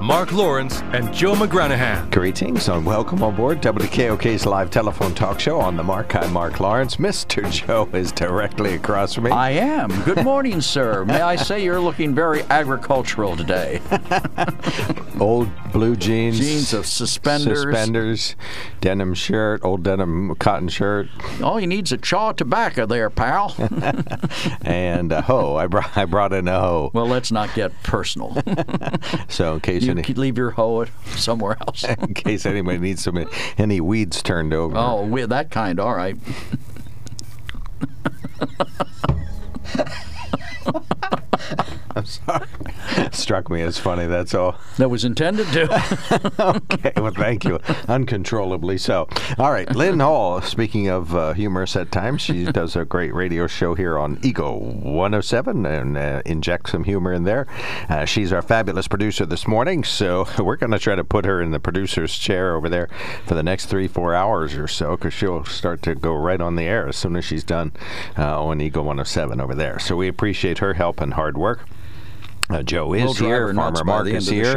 Mark Lawrence and Joe McGranahan. Greetings and welcome on board WKOK's live telephone talk show on the Mark. I'm Mark Lawrence. Mr. Joe is directly across from me. I am. Good morning, sir. May I say you're looking very agricultural today? old blue jeans, Jeans of suspenders. suspenders, denim shirt, old denim cotton shirt, All you need's a chaw of tobacco there, pal. and a hoe. I brought I brought in a hoe. well, let's not get personal. So in case You could leave your hoe somewhere else. in case anybody needs some any weeds turned over. Oh, we that kind. All right. I'm sorry. Struck me as funny. That's all. That was intended to. okay, well, thank you. Uncontrollably so. All right, Lynn Hall, speaking of uh, humorous at times, she does a great radio show here on Eagle 107 and uh, injects some humor in there. Uh, she's our fabulous producer this morning, so we're going to try to put her in the producer's chair over there for the next three, four hours or so, because she'll start to go right on the air as soon as she's done uh, on Eagle 107 over there. So we appreciate her help and hard work. Uh, Joe is We'll here. Farmer Mark is here.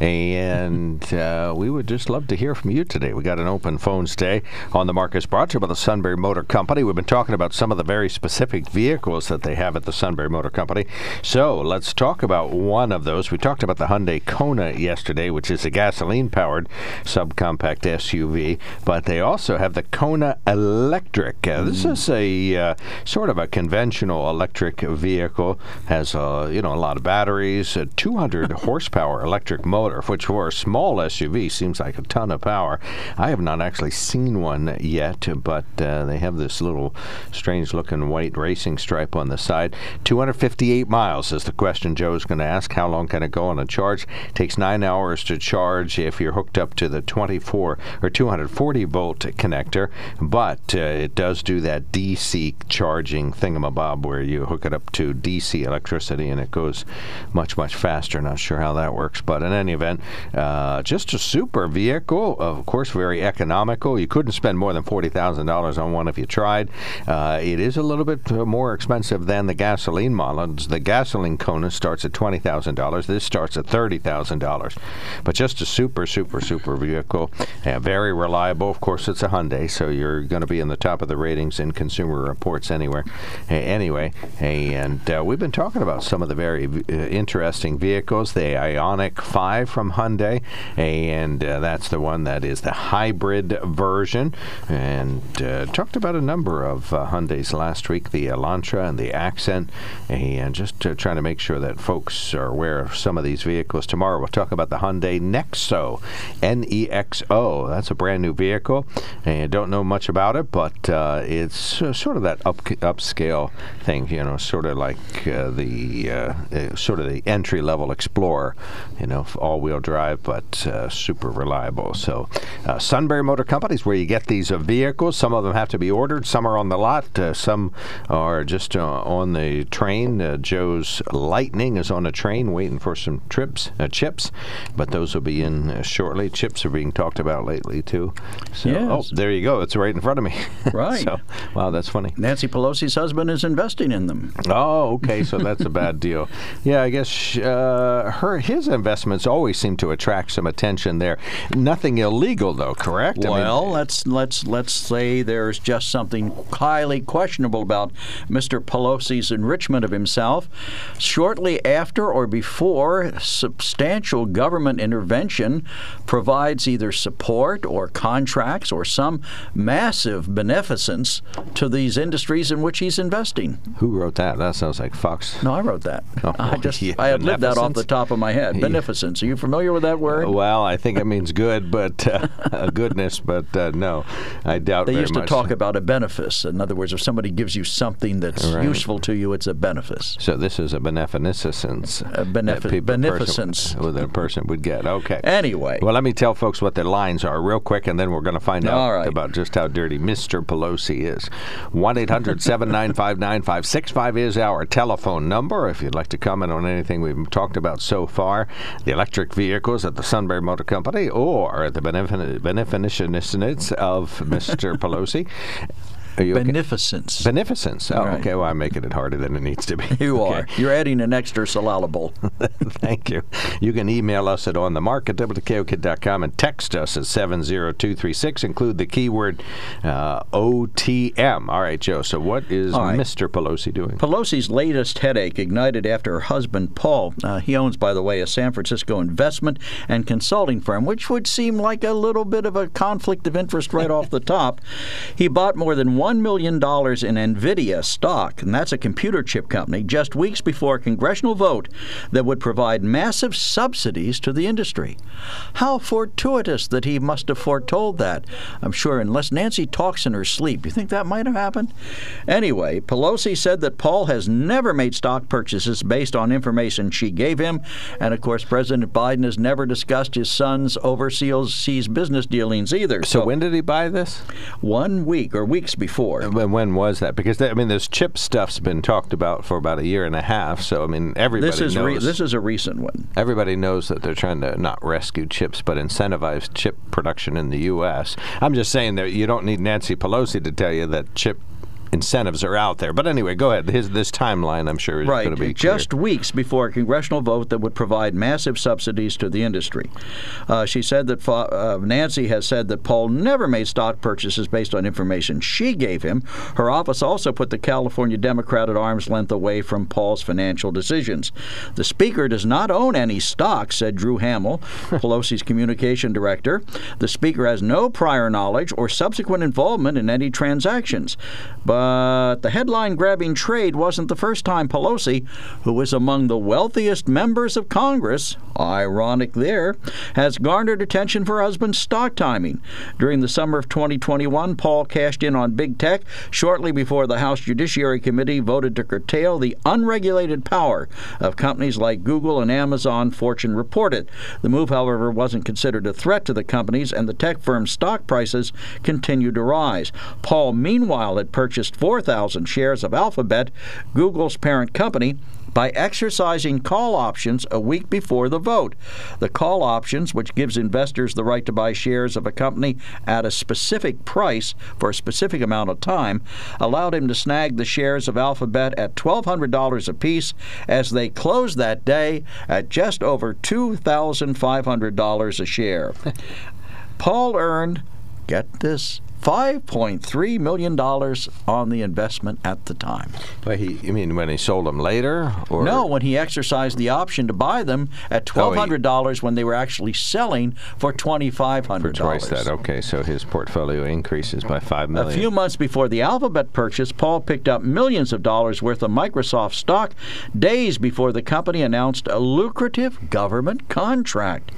And uh, we would just love to hear from you today. We got an open phone stay on the Marcus brought to you by the Sunbury Motor Company. We've been talking about some of the very specific vehicles that they have at the Sunbury Motor Company. So let's talk about one of those. We talked about the Hyundai Kona yesterday, which is a gasoline powered subcompact SUV, but they also have the Kona Electric. Uh, This is a uh, sort of a conventional electric vehicle, has uh, you know a lot of batteries, a 200 horsepower electric motor, which for a small SUV seems like a ton of power. I have not actually seen one yet, but uh, they have this little strange looking white racing stripe on the side. 258 miles is the question Joe's going to ask. How long can it go on a charge? It takes nine hours to charge if you're hooked up to the 24 or 240 volt connector, but uh, it does do that DC charging thingamabob where you hook it up to DC electricity and it goes much, much faster. Not sure how that works, but in any event, uh, just a super vehicle. Of course, very economical. You couldn't spend more than $40,000 on one if you tried. Uh, it is a little bit more expensive than the gasoline models. The gasoline Kona starts at $20,000. This starts at $30,000. But just a super, super, super vehicle. Uh, very reliable. Of course, it's a Hyundai, so you're going to be in the top of the ratings in Consumer Reports anywhere. Uh, anyway, and uh, we've been talking about some of the very interesting vehicles. The Ioniq 5 from Hyundai, and uh, that's the one that is the hybrid version. And uh, talked about a number of uh, Hyundais last week, the Elantra and the Accent, and just uh, trying to make sure that folks are aware of some of these vehicles. Tomorrow we'll talk about the Hyundai Nexo, N-E-X-O. That's a brand new vehicle, and don't know much about it, but uh, it's uh, sort of that up upscale thing, you know, sort of like uh, the uh, uh, sort of the entry level Explorer, you know, all wheel drive, but uh, super reliable. So, uh, Sunbury Motor Company is where you get these uh, vehicles. Some of them have to be ordered, some are on the lot, uh, some are just uh, on the train. Uh, Joe's Lightning is on a train waiting for some trips, uh, chips, but those will be in uh, shortly. Chips are being talked about lately, too. So, Yes. oh, there you go. It's right in front of me. Right. so, wow, that's funny. Nancy Pelosi's husband is investing in them. Oh, okay. So that's a bad deal. Yeah, I guess uh, her his investments always seem to attract some attention there. Nothing illegal, though, correct? I mean, Well, let's let's let's say there's just something highly questionable about Mr. Pelosi's enrichment of himself. Shortly after or before, substantial government intervention provides either support or contracts or some massive beneficence to these industries in which he's investing. who wrote that? That sounds like Fox. No, I wrote that. Oh, I just yeah, I had lived that off the top of my head. Beneficence. Are you familiar with that word? Well, I think it means good, but uh, uh, goodness, but uh, no, I doubt They used to much. talk about a benefice. In other words, if somebody gives you something that's Right. useful to you, it's a benefice. So this is a beneficence. A benefi- that people- beneficence. Person, that a person would get. Okay. Anyway, Well, let me tell folks what their lines are real quick, and then we're going to find out right. about just how dirty Mr. Pelosi is. 1 800 795 9565 is our telephone number if you'd like to comment on anything we've talked about so far. The electric vehicles at the Sunbury Motor Company or the beneficence of Mr. Pelosi. Are you okay? beneficence. Beneficence. Oh, Right. okay. Well, I'm making it harder than it needs to be. you Okay. are. You're adding an extra syllable. Thank you. You can email us at onthemark at wkokid.com and text us at 70236. Include the keyword uh, OTM. All right, Joe. So, what is right. Mr. Pelosi doing? Pelosi's latest headache ignited after her husband, Paul, uh, he owns, by the way, a San Francisco investment and consulting firm, which would seem like a little bit of a conflict of interest right off the top. He bought more than $1 million in NVIDIA stock, and that's a computer chip company, just weeks before a congressional vote that would provide massive subsidies to the industry. How fortuitous that he must have foretold that. I'm sure, unless Nancy talks in her sleep. You think that might have happened? Anyway, Pelosi said that Paul has never made stock purchases based on information she gave him. And of course, President Biden has never discussed his son's overseas business dealings either. So, when did he buy this? one week or weeks before. When, when was that? Because, I mean, this chip stuff's been talked about for about a year and a half. So, I mean, everybody This is knows. re- this is a recent one. Everybody knows that they're trying to not rescue chips, but incentivize chip production in the U.S. I'm just saying that you don't need Nancy Pelosi to tell you that chip incentives are out there. But anyway, go ahead. His, this timeline, I'm sure, is Right, going to be clear. just weeks before a congressional vote that would provide massive subsidies to the industry. Uh, she said that uh, Nancy has said that Paul never made stock purchases based on information she gave him. Her office also put the California Democrat at arm's length away from Paul's financial decisions. The Speaker does not own any stock, said Drew Hamill, Pelosi's communication director. The Speaker has no prior knowledge or subsequent involvement in any transactions. But Uh, the headline grabbing trade wasn't the first time Pelosi, who is among the wealthiest members of Congress, ironic there, has garnered attention for husband's stock timing. During the summer of 2021, Paul cashed in on big tech shortly before the House Judiciary Committee voted to curtail the unregulated power of companies like Google and Amazon, Fortune reported. The move, however, wasn't considered a threat to the companies, and the tech firm's stock prices continued to rise. Paul, meanwhile, had purchased 4,000 shares of Alphabet, Google's parent company, by exercising call options a week before the vote. The call options, which gives investors the right to buy shares of a company at a specific price for a specific amount of time, allowed him to snag the shares of Alphabet at $1,200 apiece as they closed that day at just over $2,500 a share. Paul earned, get this, $5.3 million on the investment at the time. But he, you mean when he sold them later? Or No, when he exercised the option to buy them at oh, twelve hundred dollars when they were actually selling for twenty five for twice that. Okay, so his portfolio increases by five A few months before the Alphabet purchase, Paul picked up millions of dollars worth of Microsoft stock days before the company announced a lucrative government contract.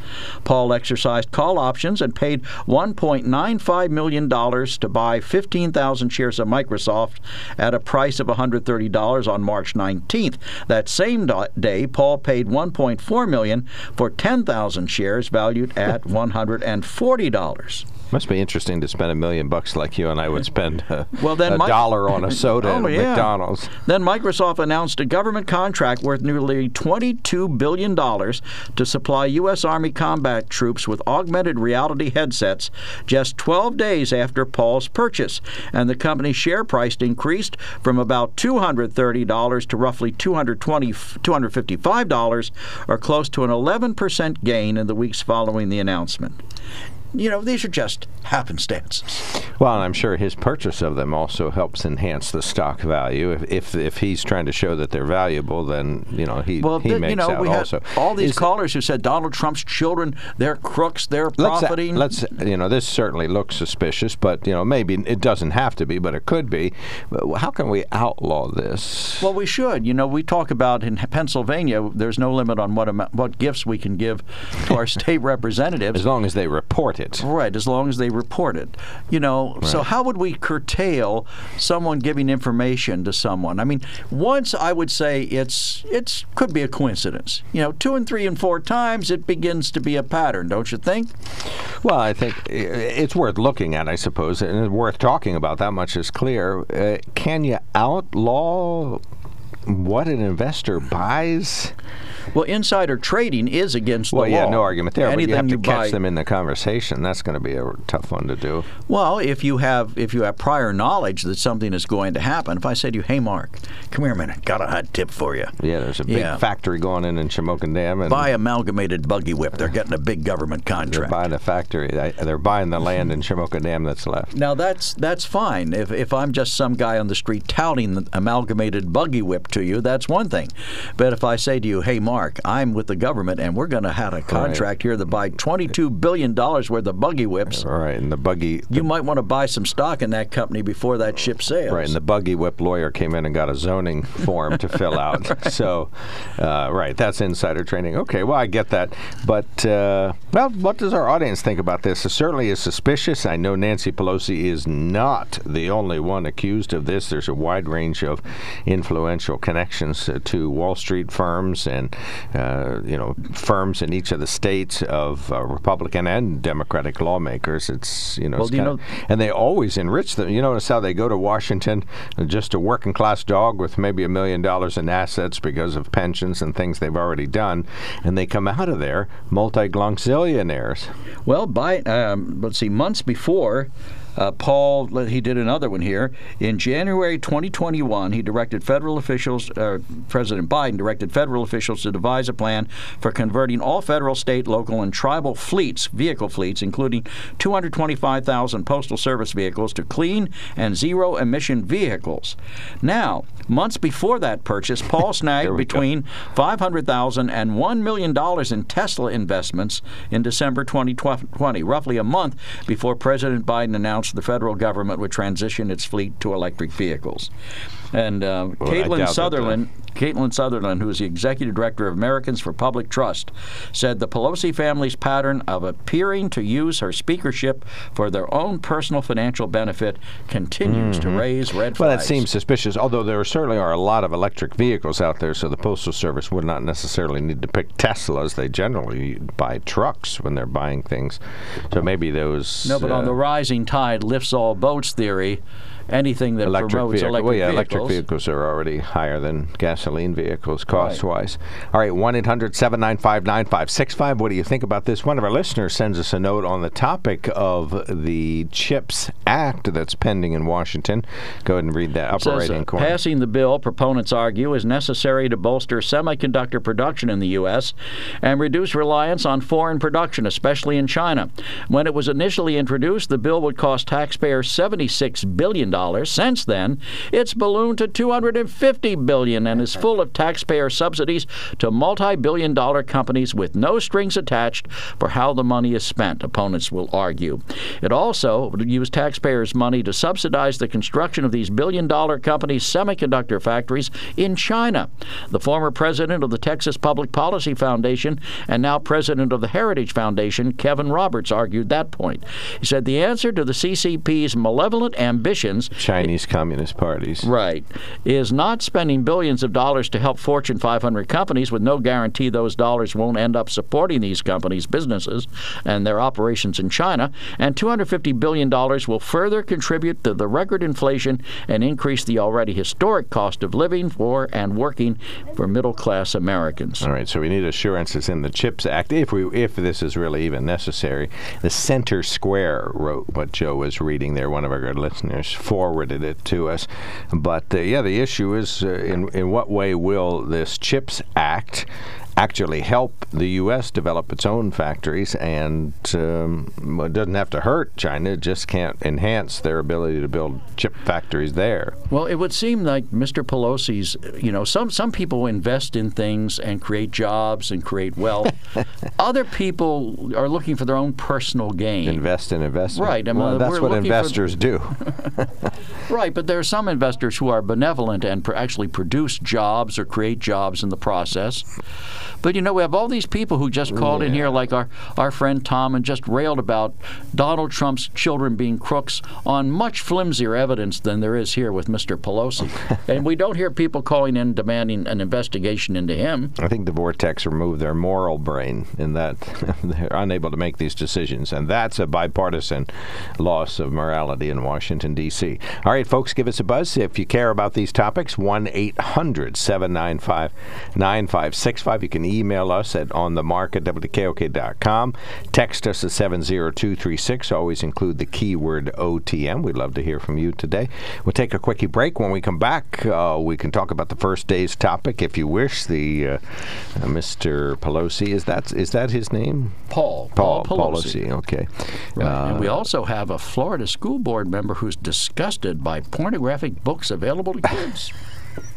Paul exercised call options and paid $1.95 million to buy 15,000 shares of Microsoft at a price of $130 on March 19th. That same day, Paul paid $1.4 million for 10,000 shares valued at $140. Must be interesting to spend a million bucks like you and I would spend uh, Well, then a Mi- dollar on a soda Oh, at yeah. McDonald's. Then Microsoft announced a government contract worth nearly $22 billion to supply U.S. Army combat troops with augmented reality headsets just 12 days after Paul's purchase. And the company's share price increased from about $230 to roughly $220, $255, or close to an 11% gain in the weeks following the announcement. You know, these are just happenstances. Well, and I'm sure his purchase of them also helps enhance the stock value. If if, if he's trying to show that they're valuable, then you know he well, he makes you know, out we also. all these Is- callers who said Donald Trump's children, they're crooks, they're Let's, uh, profiting. let's you know this certainly looks suspicious, but you know maybe it doesn't have to be, but it could be. How can we outlaw this? Well, we should. You know, we talk about in Pennsylvania, there's no limit on what amount, what gifts we can give to our state representatives. as long as they report it. Right, as long as they report it. You know, so how would we curtail someone giving information to someone? I mean, once I would say it's it's could be a coincidence. You know, two and three and four times it begins to be a pattern, don't you think? Well, I think it's worth looking at, I suppose, and it's worth talking about. That much is clear. Uh, can you outlaw what an investor buys? Well, insider trading is against Well, the yeah, law. no argument there. Anything but you have to you catch buy, them in the conversation. That's going to be a tough one to do. Well, if you have if you have prior knowledge that something is going to happen, if I said to you, "Hey, Mark, come here a minute, got a hot tip for you." Yeah, there's a big Yeah. factory going in in Shamokin Dam, and Buy Amalgamated Buggy Whip. They're getting a big government contract. they're buying the factory. They- They're buying the land in Shamokin Dam that's left. Now that's that's fine. If if I'm just some guy on the street touting the amalgamated buggy whip to you, that's one thing. But if I say to you, "Hey, Mark, I'm with the government, and we're going to have a contract here to buy 22 billion dollars worth of buggy whips," All right, and the buggy. you might want to buy some stock in that company before that ship sails. Right, and the buggy whip lawyer came in and got a zoning form to fill out. So, uh, right, that's insider trading. Okay, well, I get that. But, uh, well, what does our audience think about this? It certainly is suspicious. I know Nancy Pelosi is not the only one accused of this. There's a wide range of influential connections uh, to Wall Street firms and, uh, you know, firms in each of the states of uh, Republican and Democratic lawmakers. It's, you know, Well, it's you know- and they always enrich them. You notice how they go to Washington, uh, just a working class dog with maybe a million dollars in assets because of pensions and things they've already done, and they come out of there multi zillionaires. Well, by um, let's see, months before. Uh, Paul, he did another one here. In January 2021, he directed federal officials, uh, President Biden directed federal officials to devise a plan for converting all federal, state, local, and tribal fleets, vehicle fleets, including 225,000 Postal Service vehicles, to clean and zero emission vehicles. Now, months before that purchase, Paul snagged between $500,000 and 1 million dollars in Tesla investments in December 2020, roughly a month before President Biden announced the federal government would transition its fleet to electric vehicles. And uh, Well, I doubt Caitlin that, Sutherland, Caitlin Sutherland, who is the executive director of Americans for Public Trust, said the Pelosi family's pattern of appearing to use her speakership for their own personal financial benefit continues to raise red flags. Mm-hmm. Well, that seems suspicious, although there certainly are a lot of electric vehicles out there, so the Postal Service would not necessarily need to pick Teslas. They generally buy trucks when they're buying things. So maybe those. No, but on uh, the rising tide lifts all boats theory, anything that electric promotes vehicle. electric well, yeah, vehicles. electric vehicles are already higher than gasoline vehicles cost wise. All right, 1 800 795 9565. What do you think about this? One of our listeners sends us a note on the topic of the CHIPS Act that's pending in Washington. Go ahead and read that upper right hand corner. passing the bill, proponents argue, is necessary to bolster semiconductor production in the U.S. and reduce reliance on foreign production, especially in China. When it was initially introduced, the bill would cost taxpayers $76 billion. Since then, it's ballooned to $250 billion and is full of taxpayer subsidies to multi-billion dollar companies with no strings attached for how the money is spent, opponents will argue. It also would use taxpayers' money to subsidize the construction of these billion dollar companies' semiconductor factories in China. The former president of the Texas Public Policy Foundation and now president of the Heritage Foundation, Kevin Roberts, argued that point. He said the answer to the CCP's malevolent ambitions Chinese Communist parties. Right. Is not spending billions of dollars to help Fortune 500 companies with no guarantee those dollars won't end up supporting these companies' businesses and their operations in China. And $250 billion will further contribute to the record inflation and increase the already historic cost of living for and working for middle class Americans. All right, so we need assurances in the CHIPS Act, if we if this is really even necessary. The Center Square wrote what Joe was reading there. One of our good listeners forwarded it to us. But uh, yeah, the issue is uh, in in what way will this CHIPS Act actually help the U.S. develop its own factories, and um, it doesn't have to hurt China. It just can't enhance their ability to build chip factories there. Well, it would seem like Mr. Pelosi's, you know, some some people invest in things and create jobs and create wealth. Other people are looking for their own personal gain. Invest in investment. Right. I mean, well, that's what investors do. right, but there are some investors who are benevolent and pr- actually produce jobs or create jobs in the process. But you know, we have all these people who just called yeah. in here, like our, our friend Tom, and just railed about Donald Trump's children being crooks on much flimsier evidence than there is here with Mr. Pelosi. and we don't hear people calling in demanding an investigation into him. I think the vortex removed their moral brain in that they're unable to make these decisions. And that's a bipartisan loss of morality in Washington, D.C. All right, folks, give us a buzz if you care about these topics. 1 800 795 9565. You can email us at onthemark at wkok.com. Text us at 70236. Always include the keyword OTM. We'd love to hear from you today. We'll take a quickie break. When we come back, uh, we can talk about the first day's topic, if you wish. The uh, uh, Mr. Pelosi is that is that his name? Paul. Paul, Paul Pelosi. Pelosi. Okay. Right. and we uh, also have a Florida school board member who's disgusted by pornographic books available to kids.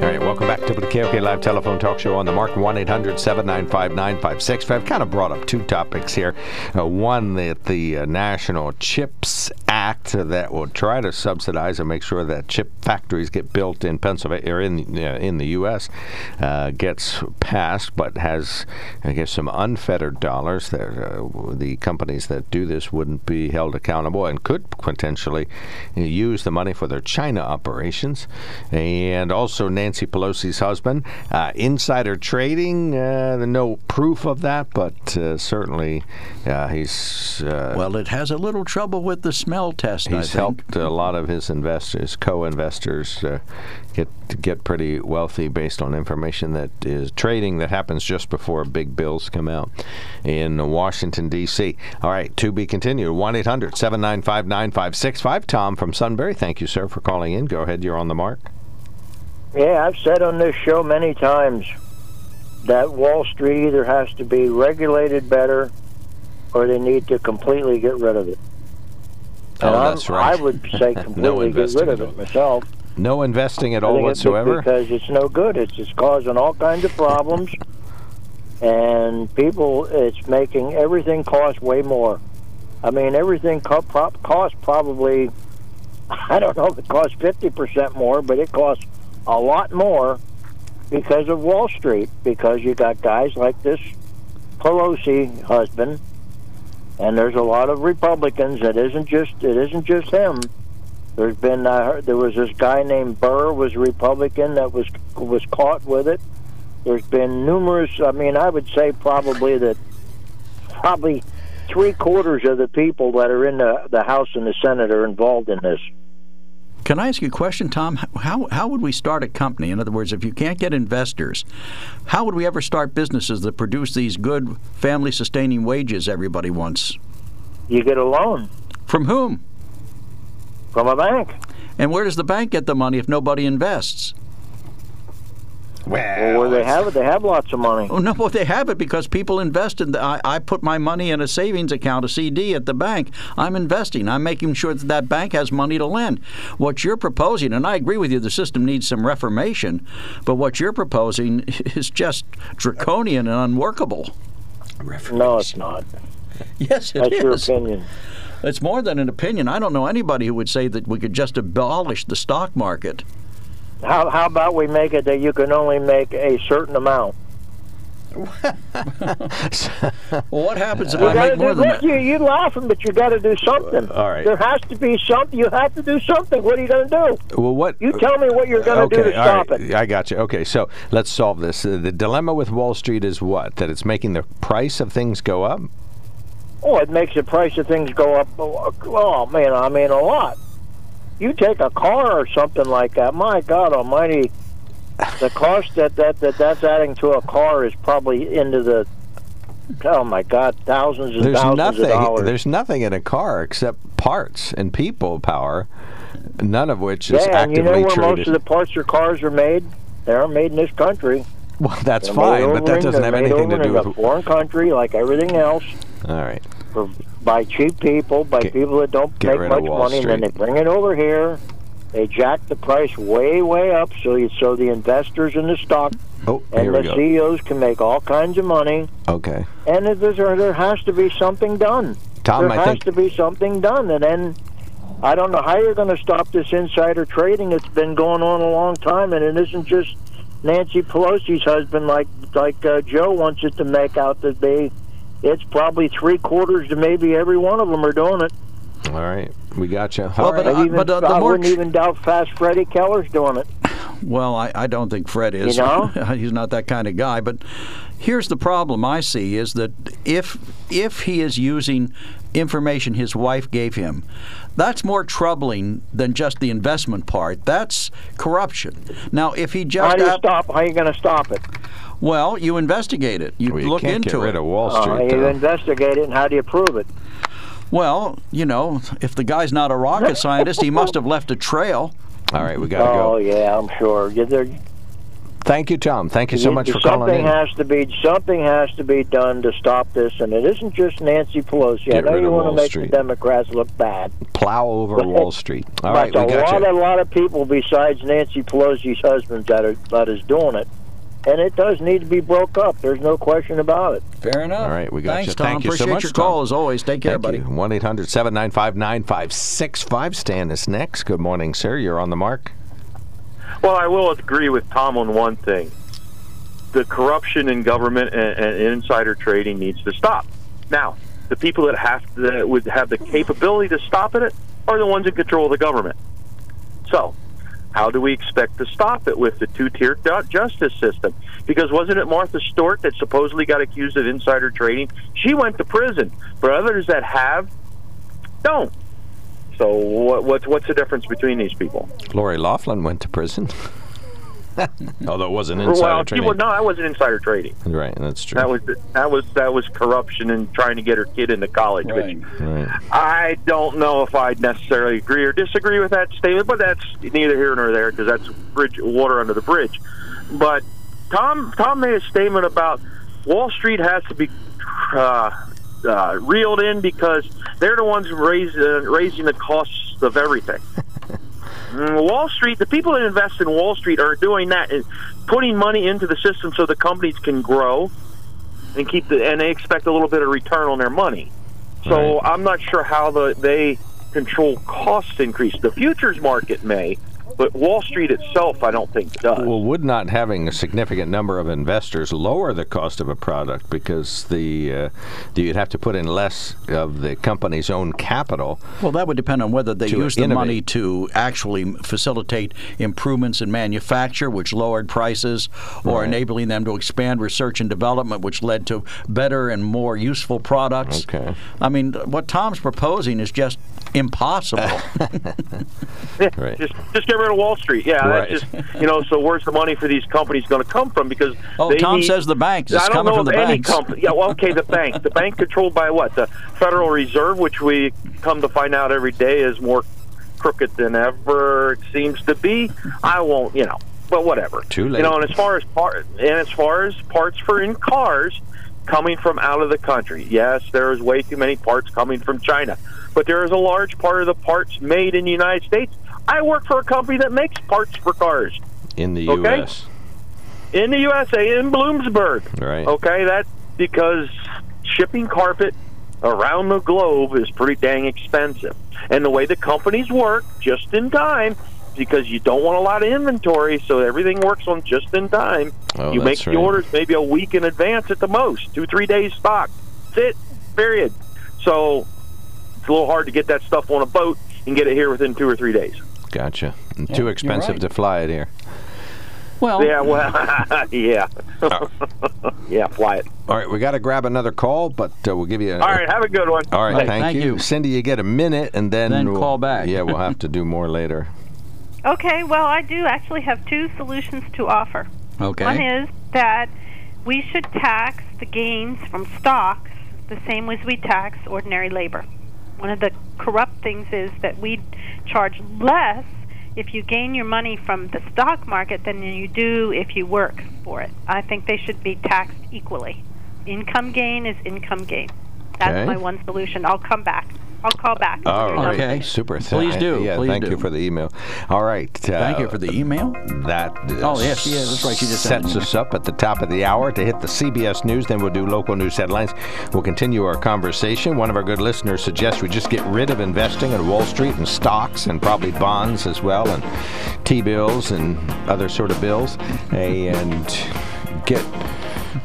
Welcome back to the KOK Live Telephone Talk Show on the Mark 1 800 795 9565. I've kind of brought up two topics here. Uh, one, that the uh, National CHIPS Act that will try to subsidize and make sure that chip factories get built in Pennsylvania or in, uh, in the U.S. Uh, gets passed, but has, I guess, some unfettered dollars. That, uh, the companies that do this wouldn't be held accountable and could potentially use the money for their China operations. And also, Nancy Pelosi's husband. Uh, insider trading, uh, no proof of that, but uh, certainly uh, he's. Uh, well, it has a little trouble with the smell test. He's helped a lot of his investors, co-investors, uh, get get pretty wealthy based on information that is trading that happens just before big bills come out in Washington D.C. All right, to be continued. One 800 795 9565 Tom from Sunbury. Thank you, sir, for calling in. Go ahead. You're on the mark. Yeah, I've said on this show many times that Wall Street either has to be regulated better or they need to completely get rid of it. Oh, that's right. I would say completely no get rid of it myself. No investing at all whatsoever? Because it's no good. It's just causing all kinds of problems. and people, it's making everything cost way more. I mean, everything co- pro- costs probably, I don't know if it costs 50% more, but it costs a lot more because of Wall Street, because you got guys like this Pelosi husband, and there's a lot of Republicans. It isn't just it isn't just him. There's been heard, there was this guy named Burr was a Republican that was was caught with it. There's been numerous. I mean, I would say probably that probably three quarters of the people that are in the the House and the Senate are involved in this. Can I ask you a question, Tom? How, how would we start a company? In other words, if you can't get investors, how would we ever start businesses that produce these good family sustaining wages everybody wants? You get a loan. From whom? From a bank. And where does the bank get the money if nobody invests? Well, where they have it, they have lots of money. Oh, no, well, they have it because people invest in. The, I, I put my money in a savings account, a CD at the bank. I'm investing. I'm making sure that that bank has money to lend. What you're proposing, and I agree with you, the system needs some reformation, but what you're proposing is just draconian and unworkable. No, it's not. Yes, it That's is. your opinion. It's more than an opinion. I don't know anybody who would say that we could just abolish the stock market. How, how about we make it that you can only make a certain amount? Well, what happens if you I make more than that? You, you're laughing, but you got to do something. all right. There has to be something. You have to do something. What are you going to do? Well, what? You tell me what you're going to okay, do to stop right. it. I got you. Okay, so let's solve this. Uh, the dilemma with Wall Street is what? That it's making the price of things go up. Oh, it makes the price of things go up. Oh, oh, man, I mean a lot. You take a car or something like that. My God Almighty, the cost that, that, that that's adding to a car is probably into the oh my God, thousands and There's thousands nothing. of dollars. There's nothing in a car except parts and people power, none of which is yeah, and you know where traded. most of the parts or cars are made? They are made in this country. well, that's They're fine, but that doesn't have anything to do with. a foreign country, like everything else. All right. For, by cheap people, by Get- people that don't make much money, and then they bring it over here. They jack the price way, way up, so you, so the investors in the stock Oh, and the. CEOs can make all kinds of money. Okay. And it- there, there has to be something done. Tom, there I has think to be something done, and then I don't know how you're going to stop this insider trading. It's been going on a long time, and it isn't just Nancy Pelosi's husband, like like uh, Joe wants it to make out to be. It's probably three quarters to maybe every one of them are doing it. All right, we got you. Well, All but right. I- I, even, but, uh, the I more wouldn't tr- even doubt Fast Freddie Keller's doing it. Well, I, I don't think Fred is. You know? he's not that kind of guy. But here's the problem I see is that if if he is using information his wife gave him, that's more troubling than just the investment part. That's corruption. Now, if he just How just do you app- stop? How are you going to stop it? Well, you investigate it. You Well, you look can't into get rid it. of Wall Uh, Street. you though. investigate it, and how do you prove it? Well, you know, if the guy's not a rocket scientist, he must have left a trail. All right, we got to Oh go. Oh yeah, I'm sure. Yeah, there- Thank you, Tom. Thank you so much for something calling in. has to be something has to be done to stop this, and it isn't just Nancy Pelosi. Get I know rid you of want Wall to make Street. the Democrats look bad. Plow over Wall Street. All but right, we a lot, you. a lot of people besides Nancy Pelosi's husband that are that is doing it, and it does need to be broke up. There's no question about it. Fair enough. All right, we got Thanks, you. Tom. Thank you so much, your Tom. call as always. Take care, Thank buddy. 1 800 795 9565. Stan is next. Good morning, sir. You're on the mark. Well, I will agree with Tom on one thing. The corruption in government and, and insider trading needs to stop. Now, the people that have that would have the capability to stop it are the ones in control of the government. So, how do we expect to stop it with the two-tier justice system? Because wasn't it Martha Stewart that supposedly got accused of insider trading? She went to prison, but others that have don't. So, what, what's what's the difference between these people? Lori Loughlin went to prison. Although it wasn't insider well, trading. well, no, that wasn't insider trading. Right, that's true. That was that was that was corruption and trying to get her kid into college. Right. Which right. I don't know if I'd necessarily agree or disagree with that statement, but that's neither here nor there because that's bridge water under the bridge. But Tom Tom made a statement about Wall Street has to be uh, uh, reeled in because they're the ones raise, uh, raising the costs of everything. Mm, Wall Street, the people that invest in Wall Street are doing that, and putting money into the system so the companies can grow and keep the, and they expect a little bit of return on their money. So Right. I'm not sure how the they control cost increase. The futures market may, but Wall Street itself, I don't think does. Well, would not having a significant number of investors lower the cost of a product because the uh, you'd have to put in less of the company's own capital? Well, that would depend on whether they To use the innovate. money to actually facilitate improvements in manufacture, which lowered prices, or enabling them to expand research and development, which led to better and more useful products. Okay. I mean, what Tom's proposing is just impossible. Right. Just just get rid of Wall Street. Yeah, Right. that's just you know. So where's the money for these companies going to come from? Because Oh, they Tom need- says the banks. It's I don't coming know from the any banks. company. Yeah, well, okay, the bank. The bank controlled by what? The Federal Reserve, which we come to find out every day is more crooked than ever it seems to be. I won't, you know. but whatever. Too late. You know, and as far as part and as far as parts for in cars coming from out of the country, yes, there is way too many parts coming from China, but there is a large part of the parts made in the United States. I work for a company that makes parts for cars In the Okay. U.S. in the USA in Bloomsburg. Right. Okay, that's because shipping carpet around the globe is pretty dang expensive. And the way the companies work, just in time, because you don't want a lot of inventory, so everything works on just in time. Oh, you make the right. orders maybe a week in advance at the most, two, three days stock. That's it, period. So it's a little hard to get that stuff on a boat and get it here within two or three days. Gotcha. And Yeah, Too expensive right. to fly it here. Well, Yeah, well, yeah. yeah, fly it. All right, we got to grab another call, but uh, we'll give you. A, All right, have a good one. All right, Right, thank, thank you. you. Cindy. You get a minute, and then Then we'll, call back. Yeah, we'll have to do more later. Okay, well, I do actually have two solutions to offer. okay. One is that we should tax the gains from stocks the same as we tax ordinary labor. One of the corrupt things is that we charge less if you gain your money from the stock market than you do if you work for it. I think they should be taxed equally. Income gain is income gain. That's Okay. my one solution. I'll come back. I'll call back. All right. Okay. Super. Please do, Yeah, please thank do. you for the email. All right. Uh, Thank you for the email. That Oh, yes, yeah, that's right. She just sent sets us up at the top of the hour to hit the CBS News. Then we'll do local news headlines. We'll continue our conversation. One of our good listeners suggests we just get rid of investing in Wall Street and stocks and probably bonds as well and T-bills and other sort of bills and get.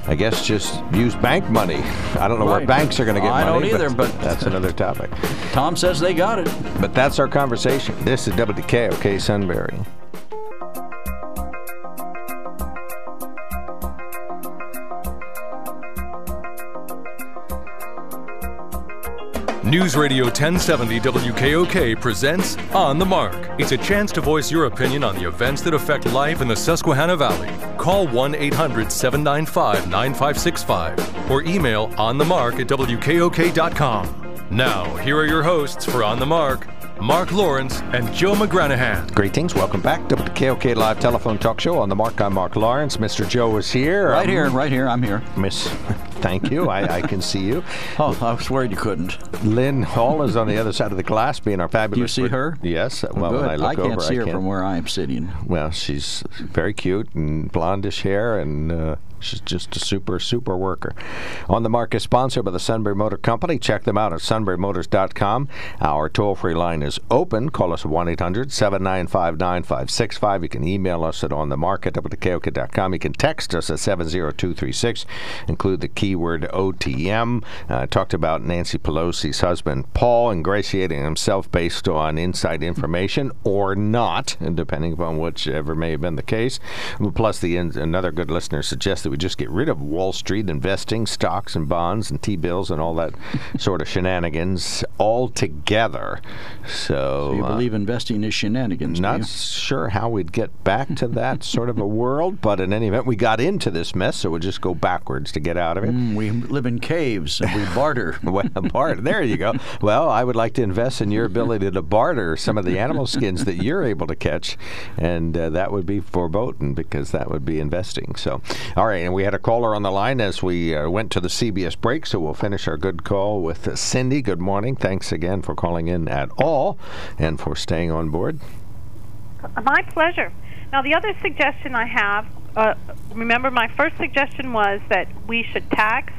I guess just use bank money. I don't know where banks are going to get I money. don't either, but- that's another topic. Tom says they got it. But that's our conversation. This is WKOK Sunbury. News Radio 1070 WKOK presents On the Mark. It's a chance to voice your opinion on the events that affect life in the Susquehanna Valley. Call 1 800 795 9565 or email onthemark at WKOK.com. Now, here are your hosts for On the Mark Mark Lawrence and Joe McGranahan. Greetings. Welcome back to the KOK Live Telephone Talk Show on the Mark. I'm Mark Lawrence. Mr. Joe is here. Right Um, here, right here. I'm here. Miss, thank you. I, I can see you. Oh, I was worried you couldn't. Lynn Hall is on the other side of the glass, being our fabulous. Do you see her? Yes. Well, Good. when I look I can't over, see I her can't. from where I'm sitting. Well, she's very cute and blondish hair, and uh, she's just a super, super worker. On the Mark is sponsored by the Sunbury Motor Company. Check them out at sunburymotors.com. Our toll free line is open. Call us at 1 800 795 9565. You can email us at onthemark at WKOK.com. You can text us at 70236. Include the keyword OTM. Uh, talked about Nancy Pelosi's husband, Paul, ingratiating himself based on inside information or not, depending upon whichever may have been the case. Plus, the another good listener suggests we just get rid of Wall Street investing, stocks and bonds and T-bills and all that sort of shenanigans altogether. So, You uh, believe investing is shenanigans, not sure how we'd get back to that sort of a world, but in any event, we got into this mess, so we'll just go backwards to get out of it. Mm, we live in caves and we barter. Well, barter. There you go. Well, I would like to invest in your ability to barter some of the animal skins that you're able to catch, and uh, that would be foreboding because that would be investing. So, all right, and we had a caller on the line as we uh, went to the CBS break, so we'll finish our good call with Cindy. Good morning. Thanks again for calling in at all and for staying on board. My pleasure. Now, the other suggestion I have uh, remember, my first suggestion was that we should tax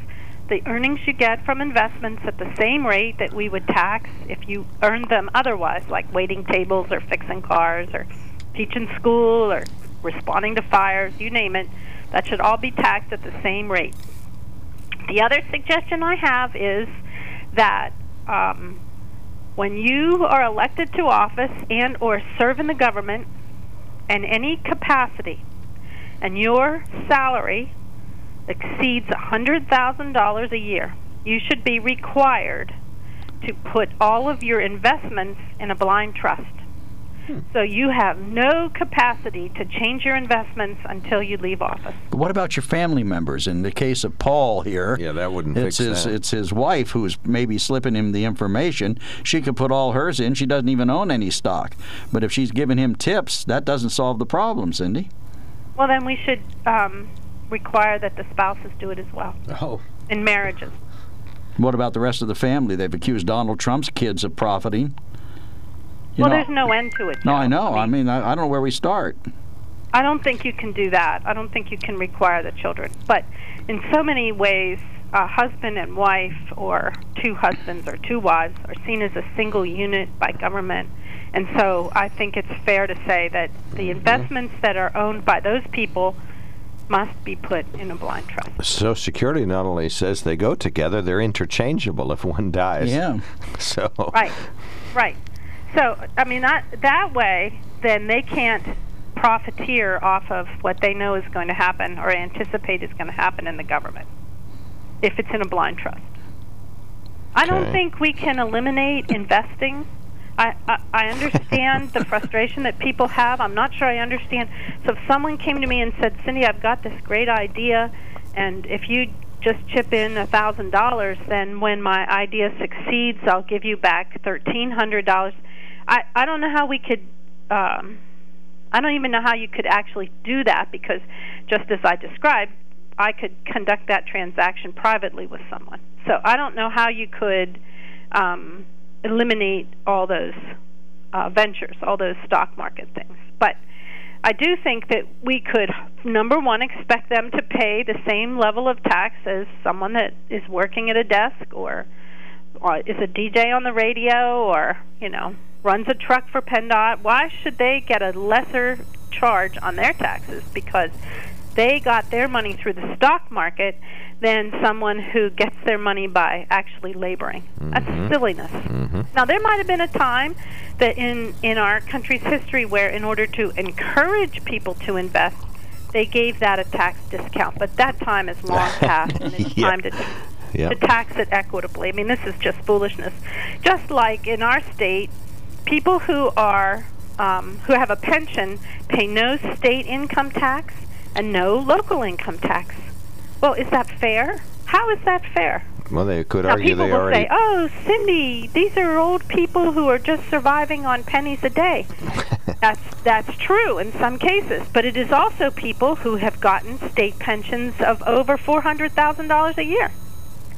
the earnings you get from investments at the same rate that we would tax if you earned them otherwise, like waiting tables or fixing cars or teaching school or responding to fires, you name it. That should all be taxed at the same rate. The other suggestion I have is that um, when you are elected to office and or serve in the government in any capacity and your salary exceeds $100,000 a year, you should be required to put all of your investments in a blind trust. So you have no capacity to change your investments until you leave office. But what about your family members? In the case of Paul here, Yeah, that wouldn't it's fix his that. it's his wife who's maybe slipping him the information. She could put all hers in. She doesn't even own any stock. But if she's giving him tips, that doesn't solve the problem, Cindy. Well, then we should um, require that the spouses do it as well Oh. in marriages. What about the rest of the family? They've accused Donald Trump's kids of profiting. You well, know- there's no end to it. No, I know. I mean, I, I don't know where we start. I don't think you can do that. I don't think you can require the children. But in so many ways, a husband and wife, or two husbands or two wives, are seen as a single unit by government. And so I think it's fair to say that the mm-hmm. investments that are owned by those people must be put in a blind trust. Social Security not only says they go together, they're interchangeable if one dies. Yeah. So. Right, right. So, I mean, that, that way, then they can't profiteer off of what they know is going to happen or anticipate is going to happen in the government if it's in a blind trust. I don't Okay. think we can eliminate investing. I, I, I understand the frustration that people have. I'm not sure I understand. So if someone came to me and said, Cindy, I've got this great idea, and if you just chip in a thousand dollars, then when my idea succeeds, I'll give you back thirteen hundred dollars. I I don't know how we could. Um, I don't even know how you could actually do that because, just as I described, I could conduct that transaction privately with someone. So I don't know how you could um, eliminate all those uh, ventures, all those stock market things. But I do think that we could, number one, expect them to pay the same level of tax as someone that is working at a desk or, or is a DJ on the radio or, you know, runs a truck for PennDOT. Why should they get a lesser charge on their taxes? Because they got their money through the stock market than someone who gets their money by actually laboring. That's mm-hmm. silliness. Mm-hmm. Now there might have been a time that in in our country's history where in order to encourage people to invest they gave that a tax discount, but that time is long past and it's Yeah. time to Yeah. to tax it equitably. I mean, this is just foolishness. Just like in our state, people who are um, who have a pension pay no state income tax and no local income tax. Well, is that fair? How is that fair? Well, they could Now, argue people they will already. say, "Oh, Cindy, these are old people who are just surviving on pennies a day." that's that's true in some cases, but it is also people who have gotten state pensions of over four hundred thousand dollars a year.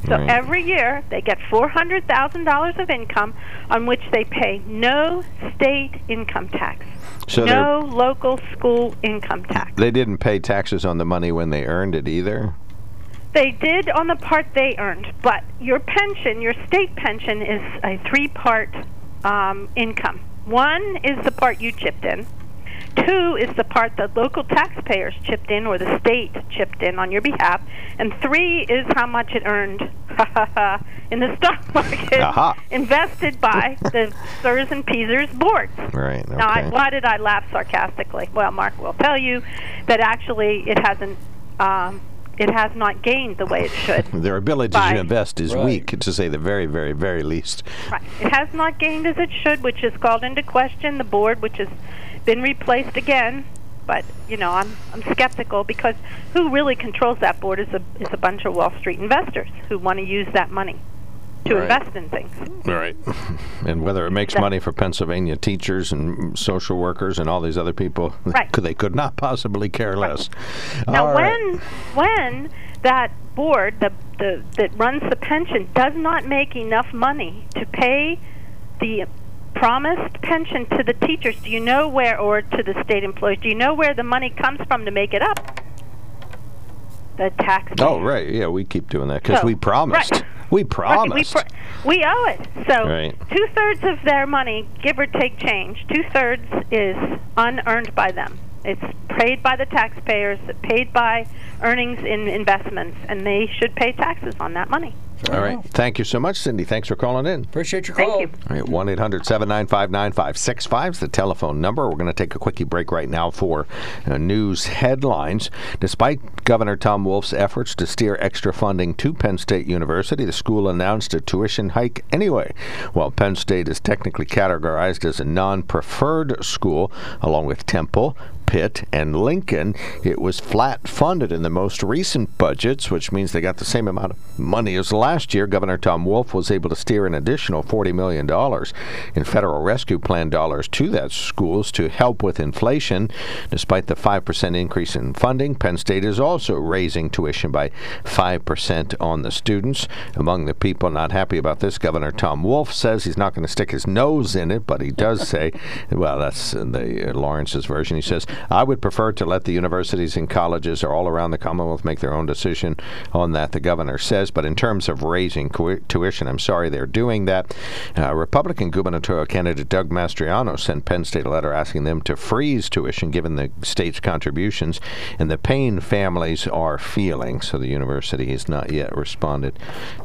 So Right. every year they get four hundred thousand dollars of income on which they pay no state income tax, So no local school income tax. they didn't pay taxes on the money when they earned it either. They did on the part they earned, but your pension, your state pension, is a three part um, income. One is the part you chipped in, two is the part that local taxpayers chipped in or the state chipped in on your behalf, and three is how much it earned in the stock market Aha. invested by the SERS and PSERS boards. Right. Okay. Now, I, why did I laugh sarcastically? Well, Mark will tell you that actually it hasn't, um, it has not gained the way it should. Their ability Bye. to invest is Right. weak, to say the very, very, very least. right. It has not gained as it should, which is called into question the board, which has been replaced again. But you know, I'm I'm skeptical because who really controls that board is a is a bunch of Wall Street investors who want to use that money to Right. invest in things. Right. And whether it makes That- money for Pennsylvania teachers and social workers and all these other people, Right. they could not possibly care less. Right. Now, All right. when when that board, the, the that runs the pension, does not make enough money to pay the promised pension to the teachers, do you know where, or to the state employees, do you know where the money comes from to make it up? The tax. Oh, right. Yeah, we keep doing that because So, we promised. right. We Right, promised. we, pr- we owe it. So Right. two thirds of their money, give or take change, two thirds is unearned by them. It's paid by the taxpayers, paid by earnings in investments, and they should pay taxes on that money. All right. Thank you so much, Cindy. Thanks for calling in. Appreciate your Thank call. you. All right, 1 800 795 9565 is the telephone number. We're going to take a quickie break right now for uh, news headlines. Despite Governor Tom Wolf's efforts to steer extra funding to Penn State University, the school announced a tuition hike anyway. While Penn State is technically categorized as a non preferred school, along with Temple, Pitt, and Lincoln. It was flat funded in the most recent budgets, which means they got the same amount of money as last year. Governor Tom Wolf was able to steer an additional $40 million in federal rescue plan dollars to that schools to help with inflation. Despite the 5% increase in funding, Penn State is also raising tuition by 5% on the students. Among the people not happy about this, Governor Tom Wolf says he's not going to stick his nose in it, but he does say, well, that's the Lawrence's version. He says, I would prefer to let the universities and colleges or all around the Commonwealth make their own decision on that, the governor says. But in terms of raising tuition, I'm sorry they're doing that. Uh, Republican gubernatorial candidate Doug Mastriano sent Penn State a letter asking them to freeze tuition given the state's contributions and the pain families are feeling. So the university has not yet responded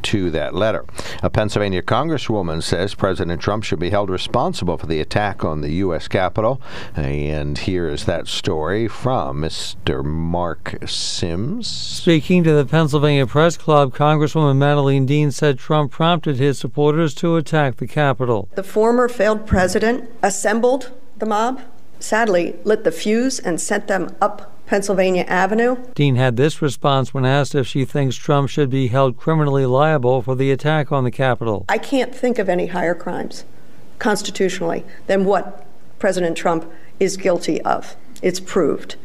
to that letter. A Pennsylvania congresswoman says President Trump should be held responsible for the attack on the U.S. Capitol. And here is that story from Mr. Mark Sims. Speaking to the Pennsylvania Press Club, Congresswoman Madeleine Dean said Trump prompted his supporters to attack the Capitol. The former failed president assembled the mob, sadly, lit the fuse and sent them up Pennsylvania Avenue. Dean had this response when asked if she thinks Trump should be held criminally liable for the attack on the Capitol. I can't think of any higher crimes constitutionally than what President Trump is guilty of. It's proved.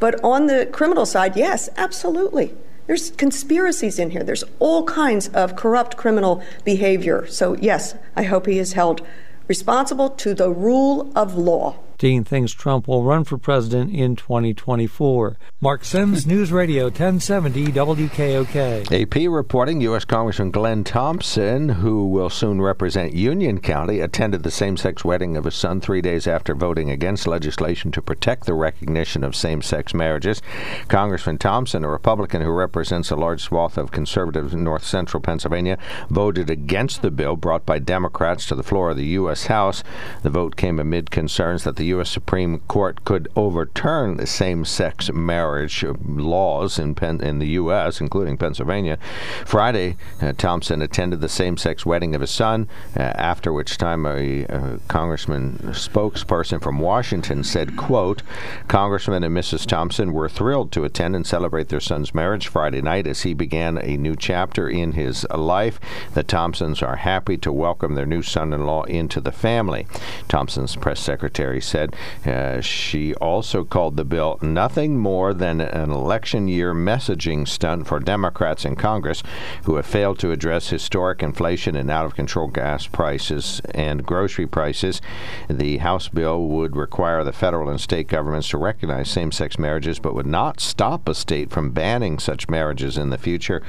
But on the criminal side, yes, absolutely. There's conspiracies in here. There's all kinds of corrupt criminal behavior. So, yes, I hope he is held responsible to the rule of law. Dean thinks Trump will run for president in 2024. Mark Sims, News Radio 1070 WKOK. AP reporting U.S. Congressman Glenn Thompson, who will soon represent Union County, attended the same sex wedding of his son three days after voting against legislation to protect the recognition of same sex marriages. Congressman Thompson, a Republican who represents a large swath of conservative north central Pennsylvania, voted against the bill brought by Democrats to the floor of the U.S. House. The vote came amid concerns that the U.S. Supreme Court could overturn the same-sex marriage laws in Penn, in the U.S., including Pennsylvania. Friday, uh, Thompson attended the same-sex wedding of his son, uh, after which time a, a congressman spokesperson from Washington said, "quote Congressman and Mrs. Thompson were thrilled to attend and celebrate their son's marriage Friday night as he began a new chapter in his life. The Thompsons are happy to welcome their new son-in-law into the family." Thompson's press secretary said said. Uh, she also called the bill nothing more than an election year messaging stunt for Democrats in Congress who have failed to address historic inflation and out of control gas prices and grocery prices. The House bill would require the federal and state governments to recognize same sex marriages but would not stop a state from banning such marriages in the future.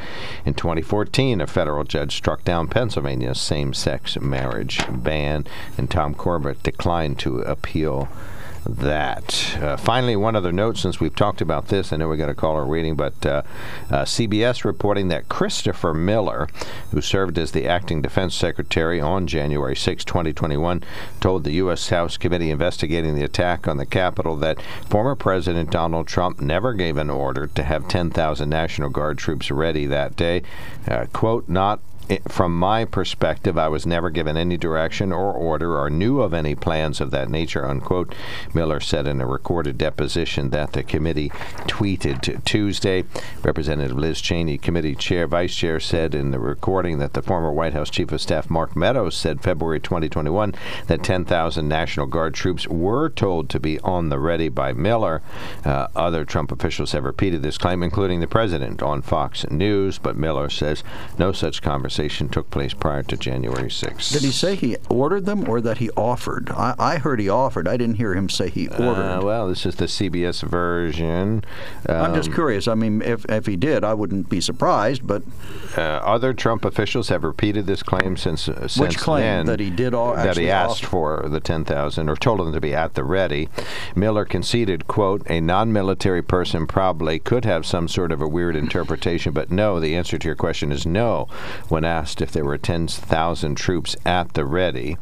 In 2014, a federal judge struck down Pennsylvania's same sex marriage ban, and Tom Corbett declined to appeal that. Uh, finally, one other note since we've talked about this, I know we got a caller waiting, but uh, uh, CBS reporting that Christopher Miller, who served as the acting defense secretary on January 6, 2021, told the U.S. House committee investigating the attack on the Capitol that former President Donald Trump never gave an order to have 10,000 National Guard troops ready that day. Uh, quote, not from my perspective, I was never given any direction or order or knew of any plans of that nature, unquote. Miller said in a recorded deposition that the committee tweeted Tuesday. Representative Liz Cheney, committee chair, vice chair, said in the recording that the former White House chief of staff Mark Meadows said February 2021 that 10,000 National Guard troops were told to be on the ready by Miller. Uh, other Trump officials have repeated this claim, including the president on Fox News, but Miller says no such conversation conversation took place prior to January 6th. Did he say he ordered them or that he offered? I, I heard he offered. I didn't hear him say he ordered. Uh, well, this is the CBS version. Um, I'm just um, curious. I mean, if, if he did, I wouldn't be surprised, but. Uh, other Trump officials have repeated this claim since, uh, since Which claim? then. That he did all, That he asked offer. for the 10,000 or told them to be at the ready. Miller conceded, quote, a non-military person probably could have some sort of a weird interpretation, but no, the answer to your question is no. When asked if there were 10,000 troops at the ready.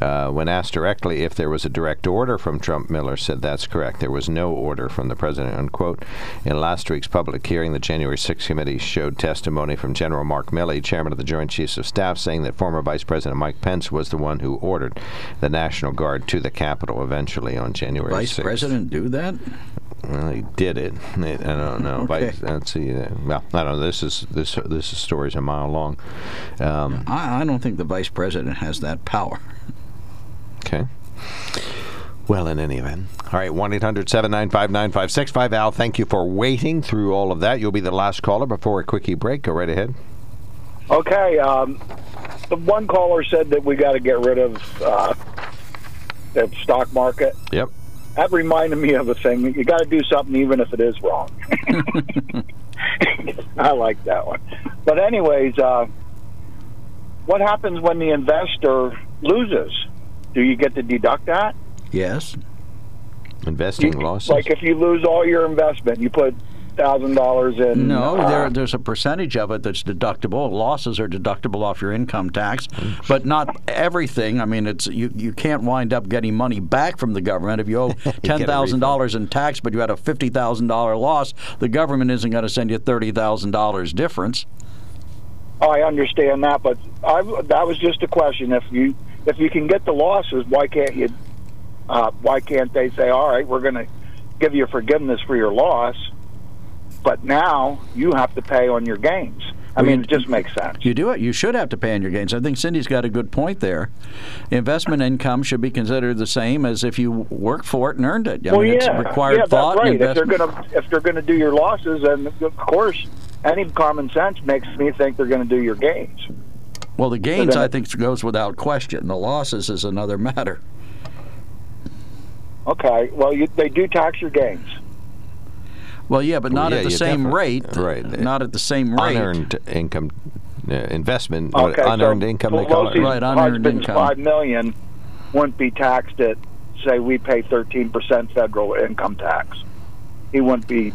Uh, when asked directly if there was a direct order from Trump, Miller said that's correct. There was no order from the president, unquote. In last week's public hearing, the January 6th committee showed testimony from General Mark Milley, chairman of the Joint Chiefs of Staff, saying that former Vice President Mike Pence was the one who ordered the National Guard to the Capitol eventually on January Vice 6th. President do that? Well, he did it. I don't know. Okay. Vice, let's see. uh, Well, I don't know. This is this this story's a mile long. Um, I, I don't think the vice president has that power. Okay. Well, in any event. All right, 1 800 795 9565. Al, thank you for waiting through all of that. You'll be the last caller before a quickie break. Go right ahead. Okay. Um, the one caller said that we got to get rid of uh, the stock market. Yep. That reminded me of a thing. You got to do something even if it is wrong. I like that one. But anyways, uh, what happens when the investor loses? Do you get to deduct that? Yes. Investing losses. Like if you lose all your investment, you put thousand dollars in. No, uh, there, there's a percentage of it that's deductible. Losses are deductible off your income tax, but not everything. I mean, it's you, you can't wind up getting money back from the government if you owe ten thousand dollars in tax, but you had a fifty thousand dollar loss. The government isn't going to send you thirty thousand dollars difference. I understand that, but I, that was just a question. If you if you can get the losses, why can't you? Uh, why can't they say, "All right, we're going to give you forgiveness for your loss, but now you have to pay on your gains"? I mean, it just makes sense. You do it. You should have to pay on your gains. I think Cindy's got a good point there. Investment income should be considered the same as if you worked for it and earned it. I well, mean, yeah, it's required yeah, thought. that's right. If they're to if they're going to do your losses, and of course, any common sense makes me think they're going to do your gains. Well, the gains, then- I think, goes without question. The losses is another matter. Okay, well, you, they do tax your gains. Well, yeah, but not Yeah, at the same definitely- rate. right. Not at the same rate. Unearned income uh, investment. Okay, unearned so income, they call it. Right, unearned income. Five million wouldn't be taxed at, say, we pay thirteen percent federal income tax. He wouldn't be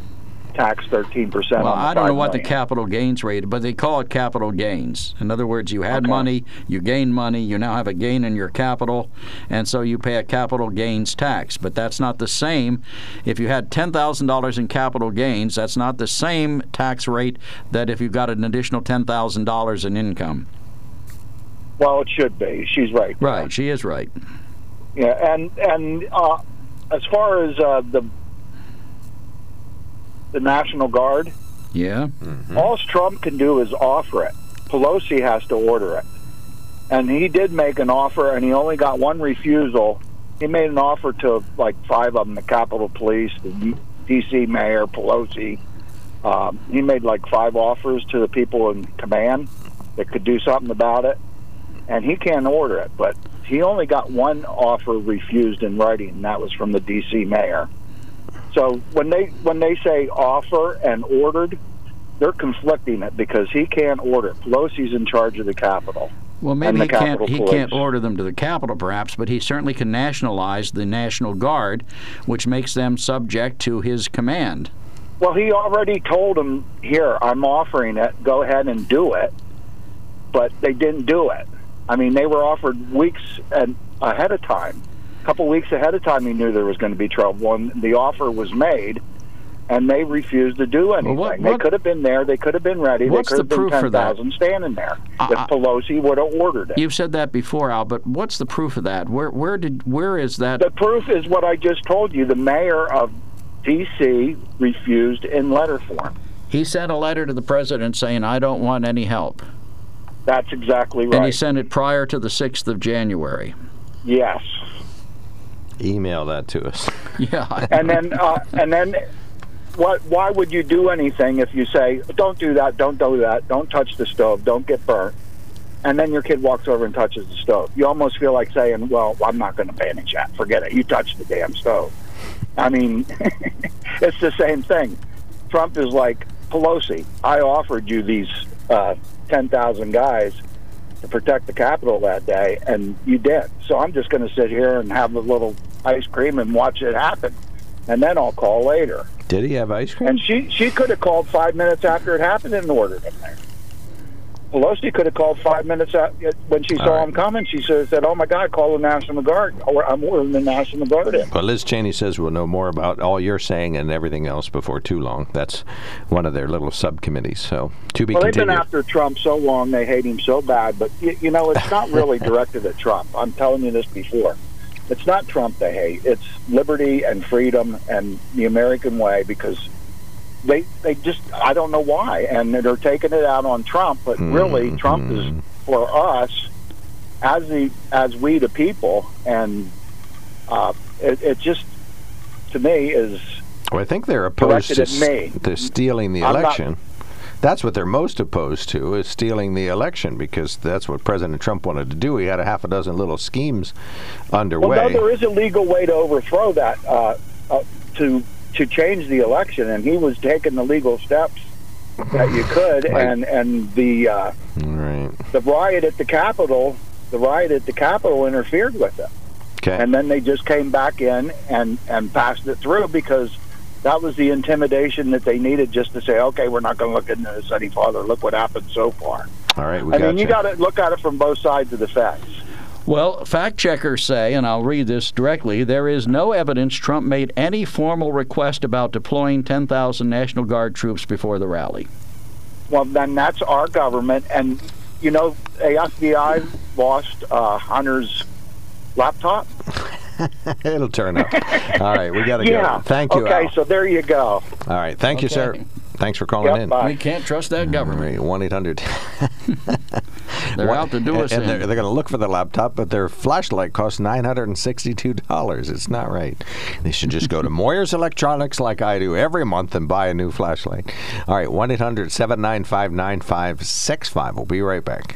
thirteen percent. Well, on the I don't know what the capital gains rate, but they call it capital gains. In other words, you had Okay. money, you gained money, you now have a gain in your capital, and so you pay a capital gains tax. But that's not the same. If you had $10,000 in capital gains, that's not the same tax rate that if you got an additional $10,000 in income. Well, it should be. She's right. Right, she is right. Yeah, and and uh, as far as uh, the the National Guard, Yeah. all Trump can do is offer it. Pelosi has to order it, and he did make an offer, and he only got one refusal. He made an offer to like five of them: the Capitol Police, the D.C. Mayor, Pelosi. Um, he made like five offers to the people in command that could do something about it, and he can't order it. But he only got one offer refused in writing, and that was from the D.C. Mayor. So when they when they say offer and ordered, they're conflicting it because he can't order. Pelosi's in charge of the Capitol. Well, maybe he can't. He can't order them to the Capitol, perhaps, but he certainly can nationalize the National Guard, which makes them subject to his command. Well, he already told them, "Here, I'm offering it. Go ahead and do it." But they didn't do it. I mean, they were offered weeks and ahead of time. Couple weeks ahead of time, he knew there was going to be trouble, and the offer was made, and they refused to do anything. what- they could have been there. They could have been ready. What's they the could have been proof for that? 10,000 standing there if I- Pelosi would have ordered it. You've said that before, Al, but what's the proof of that? Where where did where is that? The proof is what I just told you. The mayor of D.C. refused in letter form. He sent a letter to the president saying, "I don't want any help," That's exactly right. and he sent it prior to the sixth of January. yes. Email that to us. Yeah, And then, uh, and then, what? Why would you do anything if you say, "Don't do that. Don't do that. Don't touch the stove. Don't get burnt." And then your kid walks over and touches the stove. You almost feel like saying, "Well, I'm not going to manage that. Forget it. You touched the damn stove." I mean, it's the same thing. Trump is like Pelosi. I offered you these uh, ten thousand guys to protect the Capitol that day, and you did. So I'm just going to sit here and have a little ice cream and watch it happen, and then I'll call later. Did he have ice cream? And she she could have called five minutes after it happened and ordered him there. Pelosi could have called five minutes out when she saw him coming. She said, said, "Oh my God, call the National Guard, or I'm ordering the National Guard in." Well, Liz Cheney says we'll know more about all you're saying and everything else before too long. That's one of their little subcommittees. So to be well, they've been after Trump so long; they hate him so bad. But you, you know, it's not really directed at Trump. I'm telling you this before. It's not Trump they hate. It's liberty and freedom and the American way because they they just I don't know why, and they're taking it out on Trump. But really, Trump is for us as the as we the people, and uh, it, it just to me is Well, I think they're opposed to, to stealing the I'm not- election. That's what they're most opposed to is stealing the election because that's what President Trump wanted to do. He had a half a dozen little schemes underway. Well, no, there is a legal way to overthrow that uh, uh, to to change the election, and he was taking the legal steps that you could, Right. and and the uh, right. the riot at the Capitol, the riot at the Capitol interfered with it, Okay. and then they just came back in and and passed it through because. That was the intimidation that they needed just to say, okay, we're not going to look into this any farther. Look what happened so far. All right, we I got mean, you got to look at it from both sides of the fence. Well, fact checkers say, and I'll read this directly there is no evidence Trump made any formal request about deploying 10,000 National Guard troops before the rally. Well, then that's our government, and you know, the FBI lost uh, Hunter's laptop. It'll turn up. All right, we got to yeah. go. Thank you. Okay, Al. so there you go. All right, thank you, sir. Thanks for calling Yep, in. bye. We can't trust that mm, government. One eight hundred. They're out to do us and in. they're, they're going to look for the laptop, but their flashlight costs nine hundred and sixty-two dollars. It's not right. They should just go to Moyer's Electronics like I do every month and buy a new flashlight. All right, 1 800 795 9565. We'll be right back.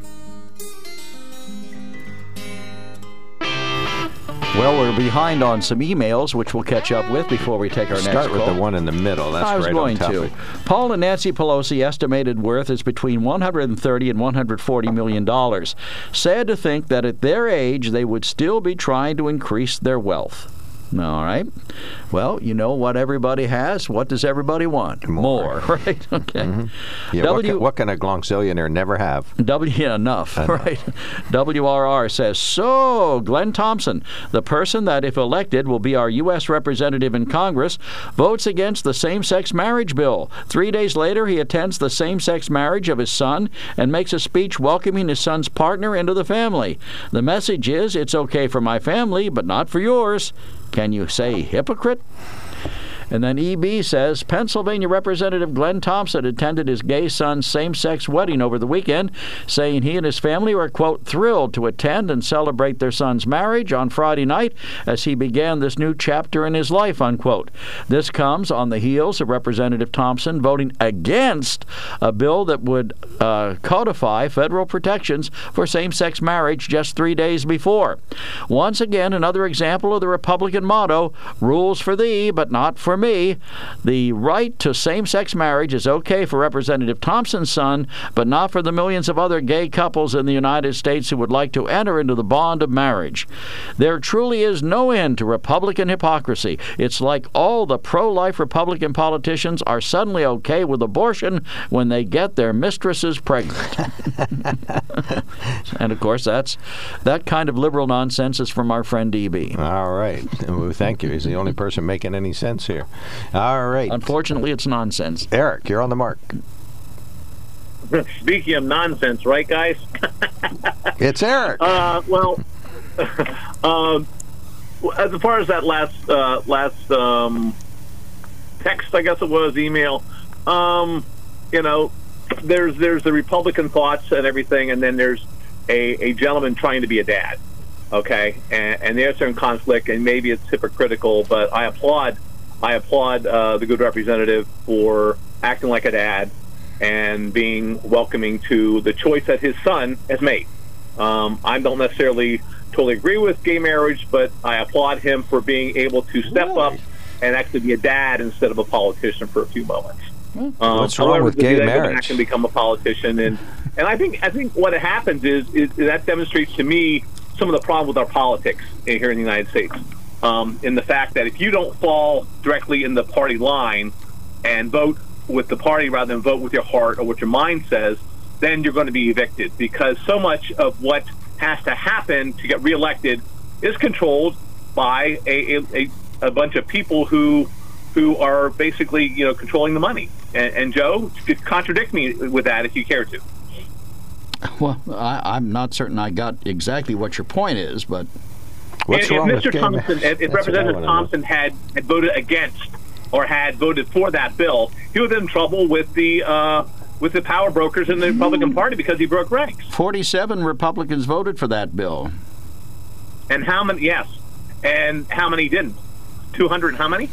Well, we're behind on some emails, which we'll catch up with before we take our next Start with call. the one in the middle. That's I was right going on to. Paul and Nancy Pelosi estimated worth is between 130 and 140 million dollars. Sad to think that at their age they would still be trying to increase their wealth. All right. Well, you know what everybody has. What does everybody want? More. right? Okay. Mm-hmm. Yeah, what, W- can, what can a Glonkzillionaire never have? W yeah, enough, right? WRR says so. Glenn Thompson, the person that, if elected, will be our U.S. representative in Congress, votes against the same-sex marriage bill. Three days later, he attends the same-sex marriage of his son and makes a speech welcoming his son's partner into the family. The message is, "It's okay for my family, but not for yours." Can you say hypocrite? And then EB says Pennsylvania Representative Glenn Thompson attended his gay son's same sex wedding over the weekend, saying he and his family were, quote, thrilled to attend and celebrate their son's marriage on Friday night as he began this new chapter in his life, unquote. This comes on the heels of Representative Thompson voting against a bill that would uh, codify federal protections for same sex marriage just three days before. Once again, another example of the Republican motto rules for thee, but not for me. The right to same sex marriage is okay for Representative Thompson's son, but not for the millions of other gay couples in the United States who would like to enter into the bond of marriage. There truly is no end to Republican hypocrisy. It's like all the pro life Republican politicians are suddenly okay with abortion when they get their mistresses pregnant. and of course, that's that kind of liberal nonsense is from our friend DB. All right. Well, thank you. He's the only person making any sense here. All right. Unfortunately, it's nonsense. Eric, you're on the mark. Speaking of nonsense, right, guys? It's Eric. Uh, well, um, as far as that last uh, last um, text, I guess it was email. Um, you know, there's there's the Republican thoughts and everything, and then there's a, a gentleman trying to be a dad. Okay, and, and there's some conflict, and maybe it's hypocritical, but I applaud I applaud uh, the good representative for acting like a dad and being welcoming to the choice that his son has made. Um, I don't necessarily totally agree with gay marriage, but I applaud him for being able to step really? up and actually be a dad instead of a politician for a few moments. Um, What's wrong however, with gay marriage? Can become a politician, and and I think I think what happens is, is that demonstrates to me some of the problem with our politics here in the United States. Um, in the fact that if you don't fall directly in the party line and vote with the party rather than vote with your heart or what your mind says, then you're going to be evicted because so much of what has to happen to get reelected is controlled by a, a, a bunch of people who who are basically you know controlling the money. And, and Joe, contradict me with that if you care to. Well, I, am not certain I got exactly what your point is, but What's if, wrong if Mr. with Thompson, if, if Representative Thompson had, had voted against or had voted for that bill, he would have been in trouble with the uh, with the power brokers in the Republican Party because he broke ranks. Forty-seven Republicans voted for that bill. And how many? Yes, and how many didn't? Two hundred. How many?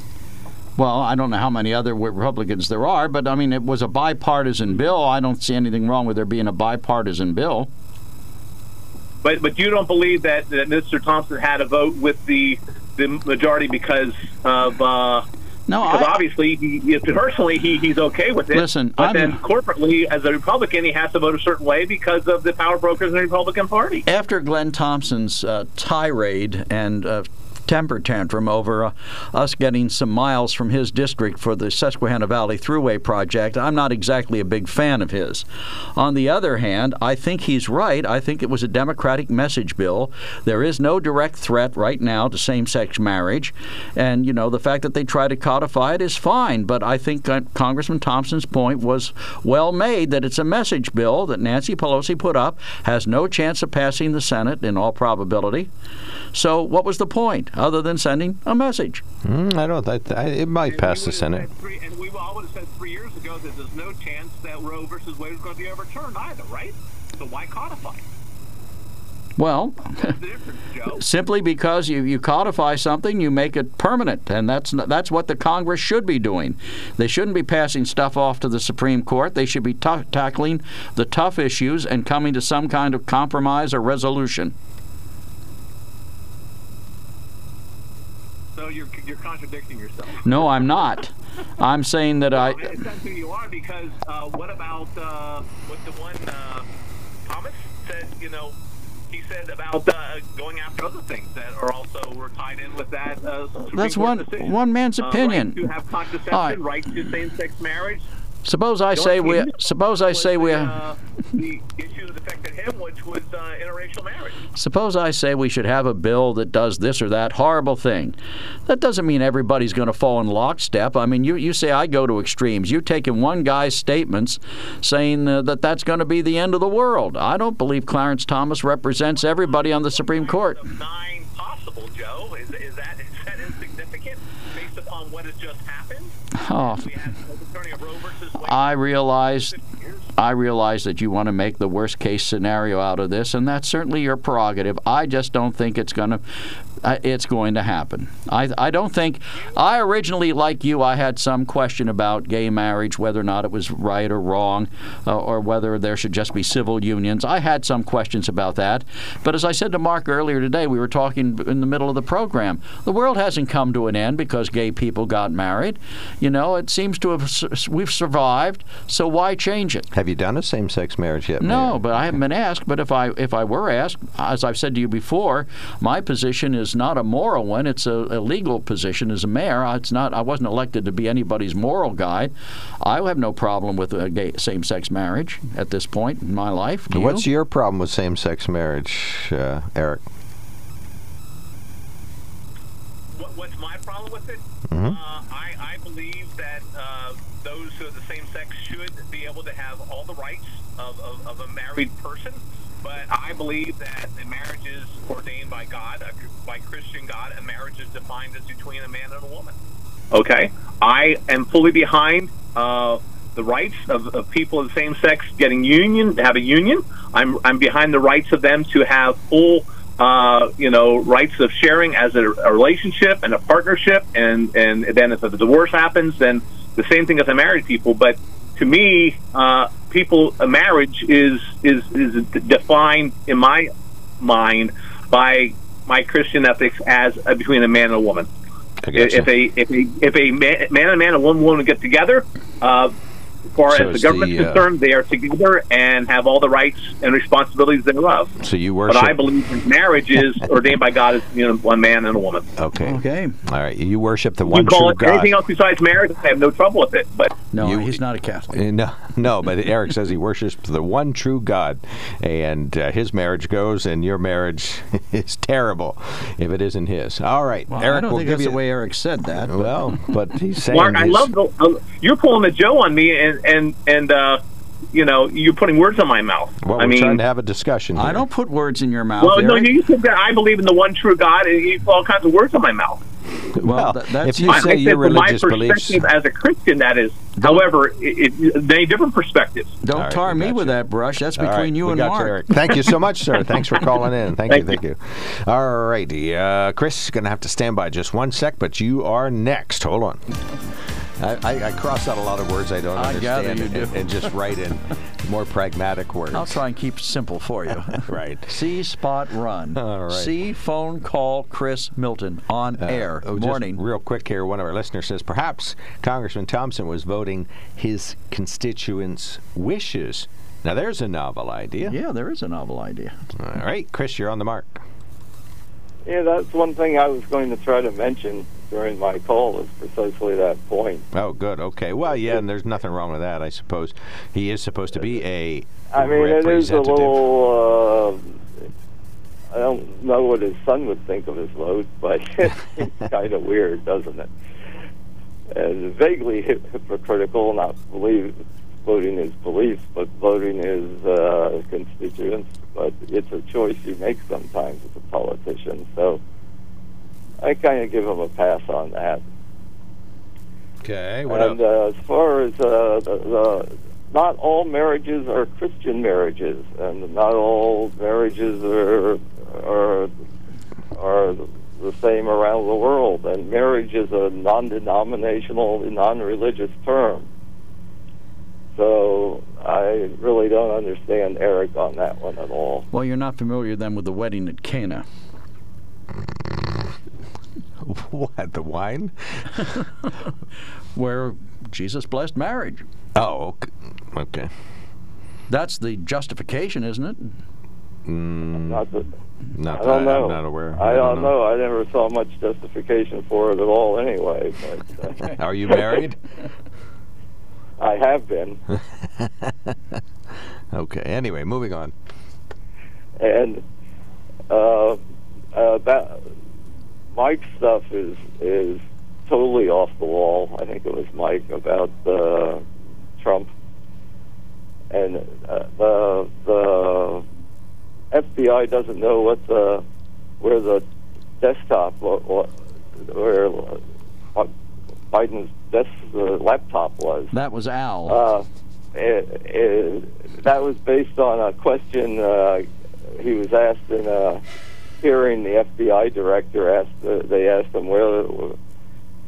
Well, I don't know how many other Republicans there are, but I mean, it was a bipartisan bill. I don't see anything wrong with there being a bipartisan bill. But but you don't believe that, that Mr. Thompson had a vote with the the majority because of uh, no, because I, obviously, he, personally, he, he's okay with it. Listen, but I'm, then corporately, as a Republican, he has to vote a certain way because of the power brokers in the Republican Party. After Glenn Thompson's uh, tirade and uh, temper tantrum over uh, us getting some miles from his district for the Susquehanna Valley Thruway project. I'm not exactly a big fan of his. On the other hand, I think he's right. I think it was a Democratic message bill. There is no direct threat right now to same sex marriage. And, you know, the fact that they try to codify it is fine. But I think uh, Congressman Thompson's point was well made that it's a message bill that Nancy Pelosi put up, has no chance of passing the Senate in all probability. So, what was the point? Other than sending a message. Mm, I don't. I, I, it might and pass the Senate. Three, and we all would have said three years ago that there's no chance that Roe versus Wade is going to be overturned either, right? So why codify? Well, simply because you, you codify something, you make it permanent, and that's that's what the Congress should be doing. They shouldn't be passing stuff off to the Supreme Court. They should be t- tackling the tough issues and coming to some kind of compromise or resolution. So you're you're contradicting yourself. No, I'm not. I'm saying that I. It sounds like you are because uh, what about uh, what the one uh, Thomas said? You know, he said about uh, going after other things that are also were tied in with that. Uh, That's one decision. one man's opinion. right to have contraception, right. right to same-sex marriage. Suppose I say we. Suppose I say we. Uh, the issue that affected him, which was uh, interracial marriage. Suppose I say we should have a bill that does this or that horrible thing. That doesn't mean everybody's going to fall in lockstep. I mean, you you say I go to extremes. You're taking one guy's statements, saying uh, that that's going to be the end of the world. I don't believe Clarence Thomas represents everybody on the Supreme Court. Nine possible, Joe. Is, is that is that insignificant based upon what has just happened? Oh. I realize I realize that you want to make the worst case scenario out of this, and that's certainly your prerogative. I just don't think it's going to it's going to happen. I, I don't think. I originally, like you, I had some question about gay marriage, whether or not it was right or wrong, uh, or whether there should just be civil unions. I had some questions about that. But as I said to Mark earlier today, we were talking in the middle of the program. The world hasn't come to an end because gay people got married. You know, it seems to have we've survived. So why change it? Have you done a same-sex marriage yet? No, Mayor? but I haven't been asked. But if I if I were asked, as I've said to you before, my position is is not a moral one. It's a, a legal position as a mayor. It's not. I wasn't elected to be anybody's moral guide. I have no problem with a gay, same-sex marriage at this point in my life. Do What's you? your problem with same-sex marriage, uh, Eric? What, what's my problem with it? Mm-hmm. Uh, I, I, believe that uh, those who are the same sex should be able to have all the rights of, of, of a married person but I believe that a marriage is ordained by God, by Christian God, and marriage is defined as between a man and a woman. Okay, I am fully behind uh, the rights of, of people of the same sex getting union, have a union. I'm I'm behind the rights of them to have full. Uh, you know, rights of sharing as a, a relationship and a partnership, and and then if a divorce happens, then the same thing as a married people. But to me, uh, people a marriage is is is defined in my mind by my Christian ethics as a, between a man and a woman. If a if a if a man, man and a man and one woman get together, uh, as far So as the it's government's the, uh, concerned, they are together and have all the rights and responsibilities thereof. So you worship. But worship. I believe marriage is ordained by God as you know one man and a woman. Okay. Okay. All right. You worship the You one call true it God. anything else besides marriage, I have no trouble with it. But No, he's not a Catholic. Uh, No, no, but Eric says he worships the one true God, and uh, his marriage goes, and your marriage is terrible if it isn't his. All right, Well, Eric I don't will think give that's you. the way Eric said that. but- well, but he's saying Mark, I love the, uh, you're pulling the Joe on me, and and and uh, you know you're putting words in my mouth. Well, I we're mean, trying to have a discussion. I don't put words in your mouth. well, no, you said that I believe in the one true God, and you put all kinds of words in my mouth. Well, th- that's if you I, say I your said from my religious beliefs, perspective as a Christian, that is. However, it, it, many different perspectives. Don't All right, tar me got with that brush. That's All between right, you and got Mark. Eric. Thank you so much, sir. Thanks for calling in. Thank, you, Thank thank you. All righty, uh, Chris is going to have to stand by just one sec, but you are next. Hold on. I, I, I cross out a lot of words I don't I understand you and, do. and just write in more pragmatic words. I'll try and keep it simple for you. Right. See spot run. All right. See phone call Chris Milton on uh, air. Oh, just Morning. real quick here, one of our listeners says perhaps Congressman Thompson was voting his constituents' wishes. Now there's a novel idea. Yeah, there is a novel idea. All right, Chris, you're on the mark. Yeah, that's one thing I was going to try to mention during my call is precisely that point. Oh, good. Okay. Well, yeah, and there's nothing wrong with that, I suppose. He is supposed to be a I mean, it is a little. Uh, I don't know what his son would think of his vote, but it's kind of weird, doesn't it? And vaguely hypocritical, not believe voting his beliefs, but voting his uh, constituents. But it's a choice you make sometimes as a politician. So I kind of give him a pass on that. Okay. What and uh, as far as uh, the, the, not all marriages are Christian marriages, and not all marriages are are are the same around the world. And marriage is a non-denominational, non-religious term. So I really don't understand Eric on that one at all. Well, you're not familiar then with the wedding at Cana. What? The wine? where Jesus blessed marriage. Oh, okay. okay. That's the justification, isn't it? Mm, Not that not I don't that- know. I'm not aware. I don't know. I never saw much justification for it at all, anyway. But uh, Are you married? I have been, okay. Anyway, moving on. and uh, uh, that Mike's stuff is is totally off the wall. I think it was Mike about uh, Trump and uh, the the FBI doesn't know what the where the desktop what, where Biden's desk the laptop was. That was Al. Uh, it, it, that was based on a question uh, he was asked in a hearing. The FBI director asked. Uh, they asked him where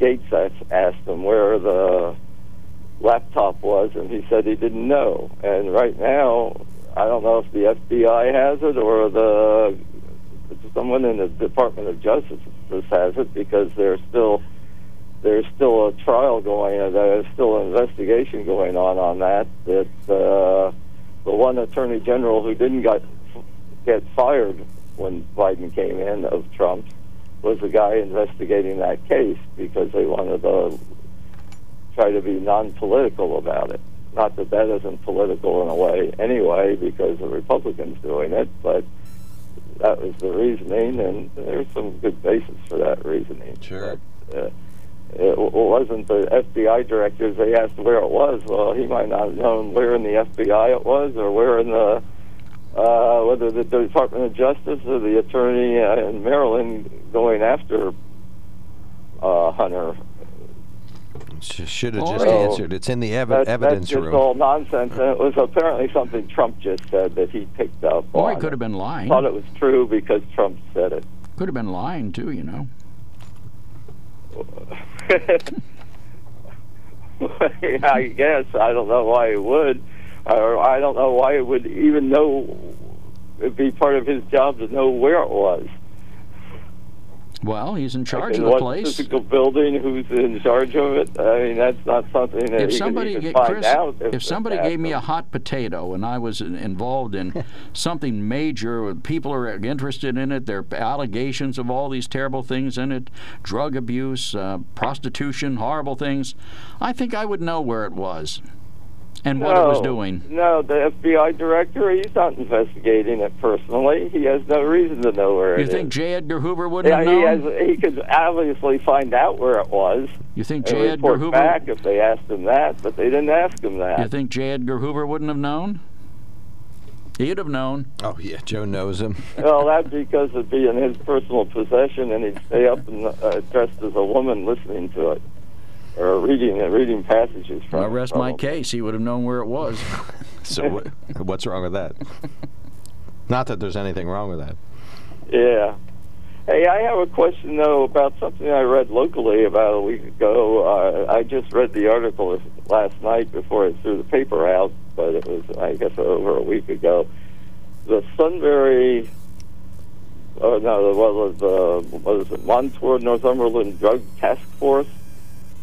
Gaetz asked, him where the laptop was, and he said he didn't know. And right now, I don't know if the FBI has it or the someone in the Department of Justice has it because there's still there's still a trial going on. There's still an investigation going on on that. That uh, the one Attorney General who didn't get get fired when Biden came in of Trump was the guy investigating that case because they wanted to try to be non-political about it. Not that that isn't political in a way anyway, because the Republicans doing it, but that was the reasoning, and there's some good basis for that reasoning. Sure. But, uh, it wasn't the FBI directors. They asked where it was. Well, he might not have known where in the FBI it was, or where in the uh, whether the Department of Justice or the attorney uh, in Maryland going after uh, Hunter. Should have just yeah. answered. It's in the ev- That- evidence that's just room. all nonsense, and it was apparently something Trump just said that he picked up. Or he could have been lying. Thought it was true because Trump said it. Could have been lying too, you know. I guess I don't know why he would, I don't know why it would even know it'd be part of his job to know where it was. Well, he's in charge in of the what place. physical building, who's in charge of it. I mean, that's not something that If he somebody, could, he ga- could Chris, find out. If, if somebody gave me a hot potato and I was involved in something major, people are interested in it, there are allegations of all these terrible things in it, drug abuse, uh, prostitution, horrible things, I think I would know where it was and what it was No, doing. No, the FBI director, he's not investigating it personally. He has no reason to know where it is. You it is. think J. Edgar Hoover wouldn't yeah, have he known? has. He could obviously find out where it was. You think J. Edgar Hoover? back if they asked him that, but they didn't ask him that. You think J. Edgar Hoover wouldn't have known? He'd have known. Oh yeah, Joe knows him. well, that's because it'd be in his personal possession, and he'd stay up and uh, dressed as a woman listening to it, or reading uh, reading passages from. I it, rest my probably. case. He would have known where it was. So what, what's wrong with that? Not that there's anything wrong with that. Yeah. Hey, I have a question though about something I read locally about a week ago. Uh, I just read the article last night before I threw the paper out, but it was, I guess, over a week ago. The Sunbury, oh no, what was the what was it? Montour Northumberland Drug Task Force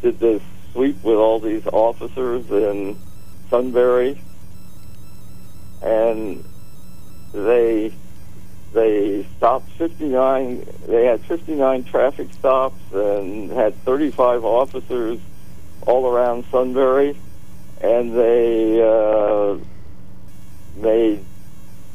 did this sweep with all these officers in Sunbury, and they they stopped 59 they had 59 traffic stops and had 35 officers all around sunbury and they uh, made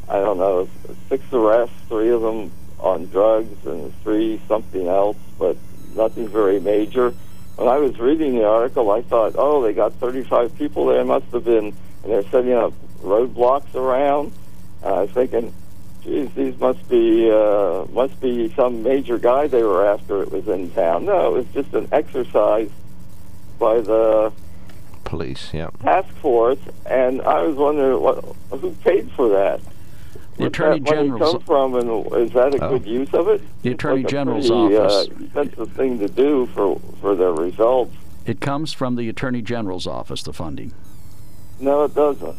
i don't know six arrests three of them on drugs and three something else but nothing very major when i was reading the article i thought oh they got 35 people there must have been and they're setting up roadblocks around uh, i was thinking geez, these must be uh, must be some major guy they were after. It was in town. No, it was just an exercise by the Police, yeah. task force, and I was wondering what who paid for that. The Attorney that General's- come from, and is that a Oh. good use of it? The Attorney like General's pretty, office. Uh, expensive thing to do for for their results. It comes from the Attorney General's office, the funding. No, it doesn't.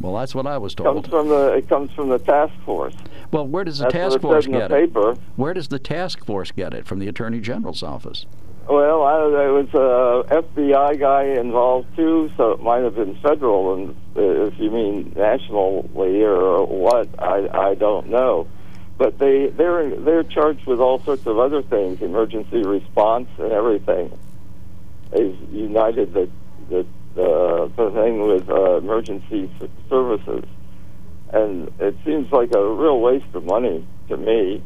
Well, that's what I was It comes told. from the it comes from the task force. Well, where does the That's task force get it? paper. Where does the task force get it? From the Attorney General's office. Well, I, there was a FBI guy involved too, so it might have been federal, and uh, if you mean nationally or what, I I don't know. But they they're they're charged with all sorts of other things, emergency response and everything. They've united the the the, the thing with uh, emergency services, and it seems like a real waste of money to me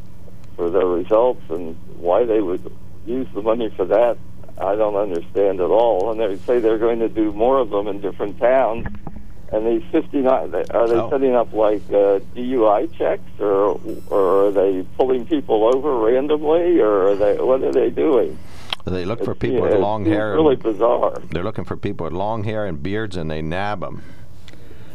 for their results and why they would use the money for that. I don't understand at all. And they say they're going to do more of them in different towns. And these 59, are they Oh. setting up like uh, DUI checks, or or are they pulling people over randomly, or are they what are they doing? They look for people yeah, with long hair. Really bizarre. They're looking for people with long hair and beards, and they nab them.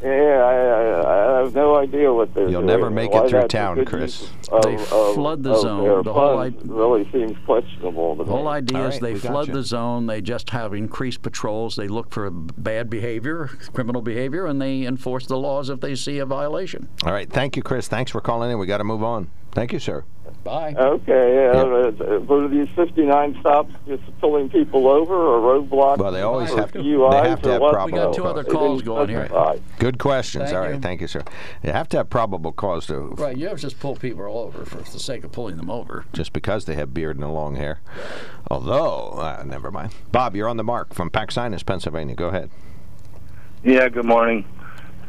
Yeah, I, I, I have no idea what they're You'll doing. never make Why it through town, Chris. use Of, They uh, of- uh, flood the of zone. their The whole funds really seems questionable The whole idea All is they flood you. the zone. They just have increased patrols. They look for bad behavior, criminal behavior, and they enforce the laws if they see a violation. All right, thank you, Chris. Thanks for calling in. We got to move on. Thank you, sir. Bye. Okay, yeah. uh, But are these 59 stops just pulling people over or roadblocks? Well, they always have to- DUIs they have to have what? probable We got two other calls didn't going here. specify. Good questions. Thank All right, you. thank you, sir. You have to have probable cause to Right, you ever just pull people over for the sake of pulling them over. just because they have beard and long hair. Although, uh, never mind. Bob, you're on the mark from Paxinos, Pennsylvania. Go ahead. Yeah, good morning.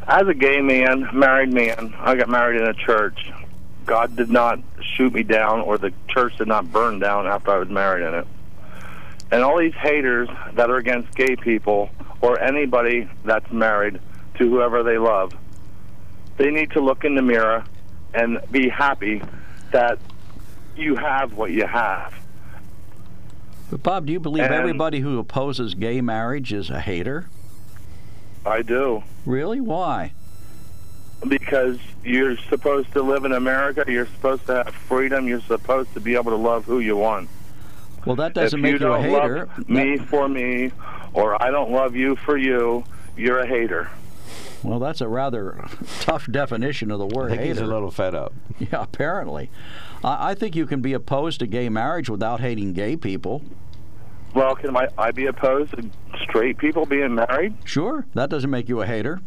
As a gay man, married man, I got married in a church. God did not shoot me down, or the church did not burn down after I was married in it. And all these haters that are against gay people, or anybody that's married to whoever they love, they need to look in the mirror and be happy that you have what you have. But Bob, do you believe And- everybody who opposes gay marriage is a hater? I do. Really? Why? Because you're supposed to live in America, you're supposed to have freedom, you're supposed to be able to love who you want. Well, that doesn't if make you you, a don't hater. love me for me, or I don't love you for you, you're a hater. Well, that's a rather tough definition of the word I think hater. he's a little fed up. Yeah, apparently. I, I think you can be opposed to gay marriage without hating gay people. Well, can I, I be opposed to straight people being married? Sure, that doesn't make you a hater.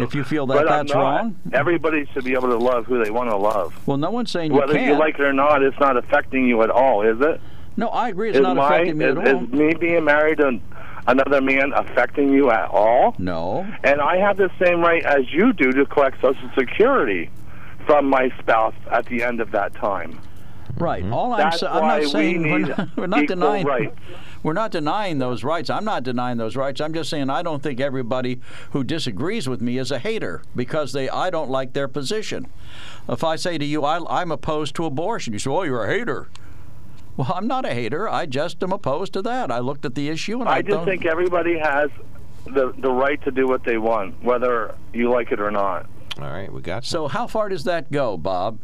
If you feel that but that's not. wrong, Everybody should be able to love who they want to love. well, no one's saying Whether you you can't. Whether you like it or not, it's not affecting you at all, is it? no, I agree. It's is not my, affecting me is, at all. is me being married to another man affecting you at all? No. And I have the same right as you do to collect Social Security from my spouse at the end of that time. Right. Mm-hmm. All I'm, That's sa- I'm why not we saying we're need not, we're not equal denying rights. We're not denying those rights. I'm not denying those rights. I'm just saying I don't think everybody who disagrees with me is a hater because they I don't like their position. If I say to you I, I'm opposed to abortion, you say, "Oh, you're a hater." Well, I'm not a hater. I just am opposed to that. I looked at the issue and I, I just don't- think everybody has the the right to do what they want, whether you like it or not. All right, we got So how far does that go, Bob?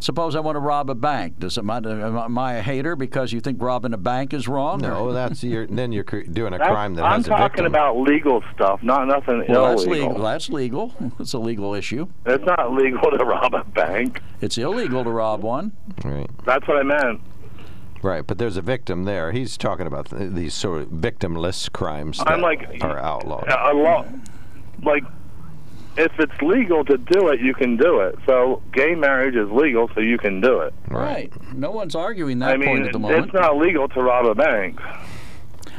Suppose I want to rob a bank. Does it, am, am I a hater because you think robbing a bank is wrong? No, that's you're, then you're doing a That's- crime that has been. I'm has a talking about legal stuff, not nothing Well, that's legal. That's legal. It's a legal issue. It's not legal to rob a bank. It's illegal to rob one. Right. That's what I meant. Right, but there's a victim there. He's talking about th- these sort of victimless crimes that I'm like are outlawed. a law, like if it's legal to do it, you can do it. So gay marriage is legal, so you can do it. Right. No one's arguing that I mean, point at the moment. it's not legal to rob a bank.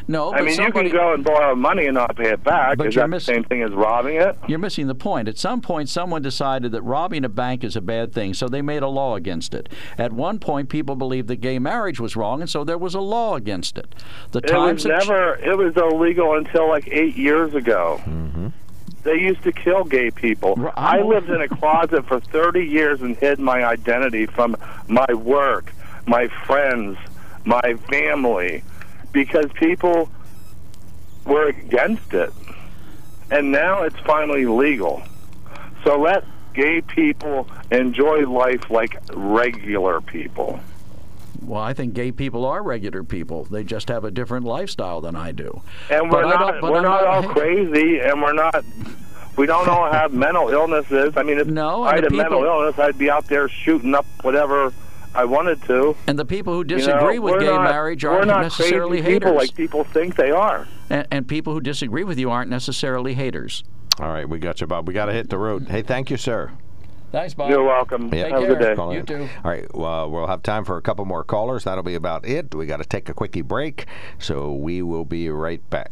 no, I mean, somebody, you can go and borrow money and not pay it back. But is you're that miss- the same thing as robbing it? You're missing the point. At some point, someone decided that robbing a bank is a bad thing, so they made a law against it. At one point, people believed that gay marriage was wrong, and so there was a law against it. The It times was have ch- never. It was illegal until like eight years ago. Mm-hmm. They used to kill gay people. I lived in a closet for 30 years and hid my identity from my work, my friends, my family, because people were against it. And now it's finally legal. So let gay people enjoy life like regular people. Well, I think gay people are regular people. They just have a different lifestyle than I do. And we're I not we're I'm not not- all crazy and we're not we don't all have mental illnesses. I mean if No, I and had the a mental people- illness I'd be out there shooting up whatever I wanted to. And the people who You know, disagree with gay not- marriage we're aren't necessarily crazy people haters. like people think they are. and, and people who disagree with you aren't necessarily haters. All right, we got you, Bob. We got to hit the road. Hey, thank you, sir. Thanks, Bob. You're welcome. Yeah. Have a good day. Call in. All right, well, we'll have time for a couple more callers. That'll be about it. We got to take a quickie break, so we will be right back.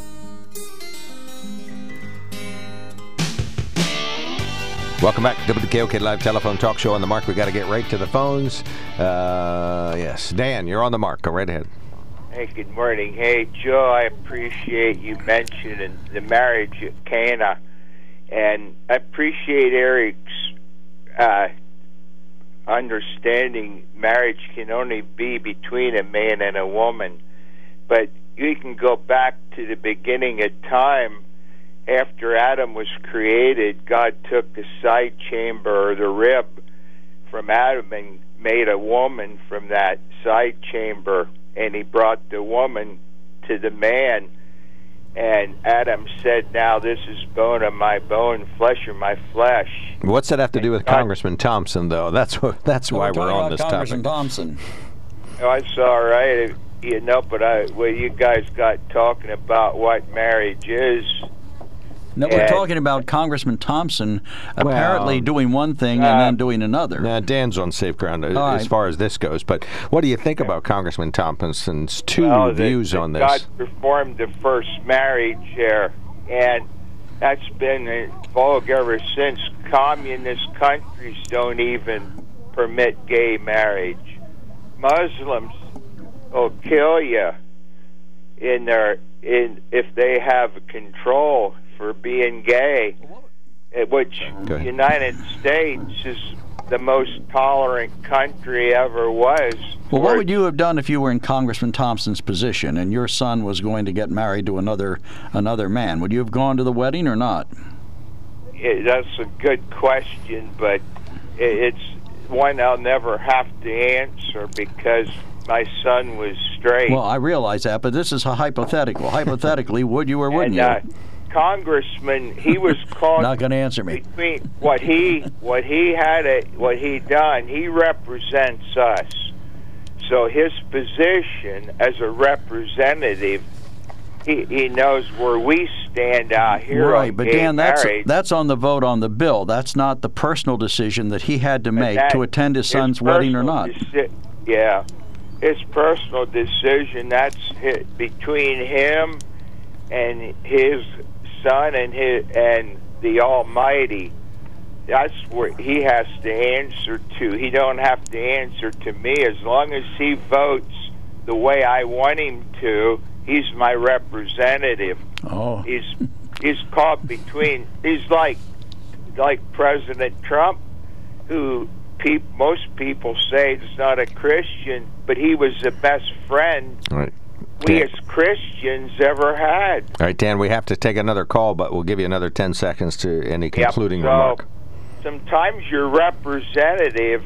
Welcome back to the KOK Live Telephone Talk Show on the mark. We got to get right to the phones. Uh, yes, Dan, you're on the mark. Go right ahead. Hey, good morning. Hey, Joe, I appreciate you mentioning the marriage at Cana, and I appreciate Eric's uh, understanding marriage can only be between a man and a woman. But you can go back to the beginning of time. After Adam was created, God took the side chamber or the rib from Adam and made a woman from that side chamber, and he brought the woman to the man. And Adam said, "Now this is bone of my bone, flesh of my flesh." What's that have to do with Congressman Thompson, though? That's what. That's why we're, on this Congressman topic. Congressman Thompson. Oh, it's all right, you know. But I, well, you guys got talking about what marriage is. No, we're talking about Congressman Thompson apparently Well, doing one thing uh, and then doing another. Nah, Dan's on safe ground uh, as right. far as this goes. But what do you think about Congressman Thompson's two Well, that- views that on this? God performed the first marriage here, and that's been in vogue ever since. Communist countries don't even permit gay marriage. Muslims will kill you in their in if they have control for being gay, eh, which Okay. United States is the most tolerant country ever was. Well, what would you have done if you were in Congressman Thompson's position and your son was going to get married to another another man? Would you have gone to the wedding or not? Yeah, that's a good question, but i- it's one I'll never have to answer because my son was straight. Well, I realize that, but this is a hypothetical. Hypothetically, would you or wouldn't and you? Uh, Congressman, he was called Not going to answer me. between what he what he had a, what he done. He represents us, so his position as a representative. He, he knows where we stand out here. Right, but Dan, that's marriage. that's on the vote on the bill. That's not the personal decision that he had to make that to attend his is son's wedding or not. deci- yeah, his personal decision. That's between him and his son and his and the Almighty. That's where he has to answer to. He don't have to answer to me as long as he votes the way I want him to. He's my representative. Oh, He's he's caught between. He's like like President Trump, who peop, most people say is not a Christian, but he was the best friend All right. We as Christians ever had. all right, Dan, we have to take another call, but we'll give you another 10 seconds to any concluding Yep, so remark. Sometimes your representative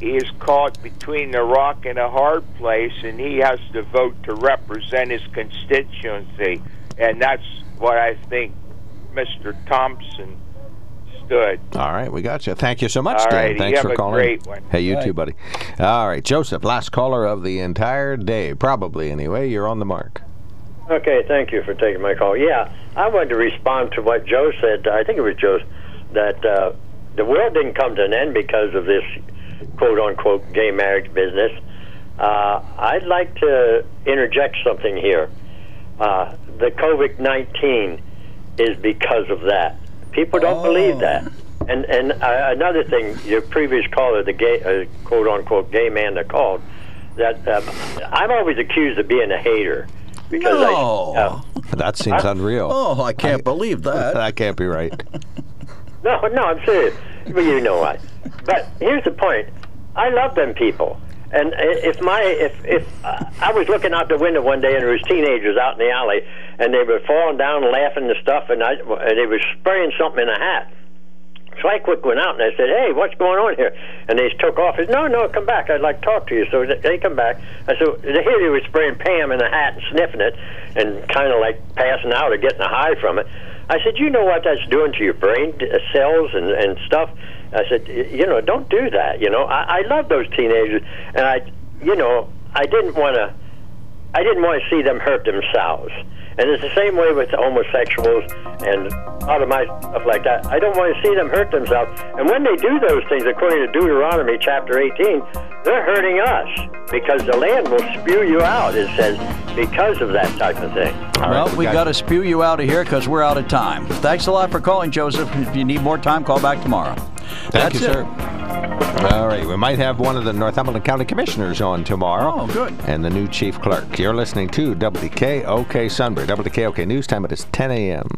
is caught between a rock and a hard place, and he has to vote to represent his constituency, and that's what I think Mr. Thompson stood. All right, we got you. Thank you so much, All Dan. righty, Thanks you for have a calling. great one. Hey, you Right. too, buddy. All right, Joseph, last caller of the entire day, probably anyway. You're on the mark. Okay, thank you for taking my call. Yeah, I wanted to respond to what Joe said. I think it was Joe that uh, the world didn't come to an end because of this quote unquote gay marriage business. Uh, I'd like to interject something here. Uh, the COVID 19 is because of that. People don't believe that. And and uh, another thing, your previous caller, the gay uh, quote unquote gay man that called, that um, I'm always accused of being a hater because No. I. Uh, That seems Huh? unreal. Oh, I can't believe that. That can't be right. No, no, I'm serious. Well, you know what? But here's the point. I love them people. And if my if if I was looking out the window one day and there was teenagers out in the alley and they were falling down laughing and stuff and I and they were spraying something in a hat. So I quick went out and I said, "Hey, what's going on here?" And they took off. I said, "No, no, come back. I'd like to talk to you." So they come back. I said, "Here they were spraying Pam in a hat and sniffing it, and kind of like passing out or getting a high from it." I said, "You know what that's doing to your brain cells and and stuff." I said, "You know, don't do that." You know, I, I love those teenagers, and I, you know, I didn't want to. I didn't want to see them hurt themselves. And it's the same way with the homosexuals and all of my stuff like that. I don't want to see them hurt themselves. And when they do those things, according to Deuteronomy chapter 18, they're hurting us because the land will spew you out, it says, because of that type of thing. well, we got to spew you out of here because we're out of time. Thanks a lot for calling, Joseph. If you need more time, call back tomorrow. Thank That's you, it. sir. All right, we might have one of the Northumberland County Commissioners on tomorrow. Oh, good. And the new chief clerk. You're listening to WKOK Sunbury. WKOK News Time. It is 10 a.m.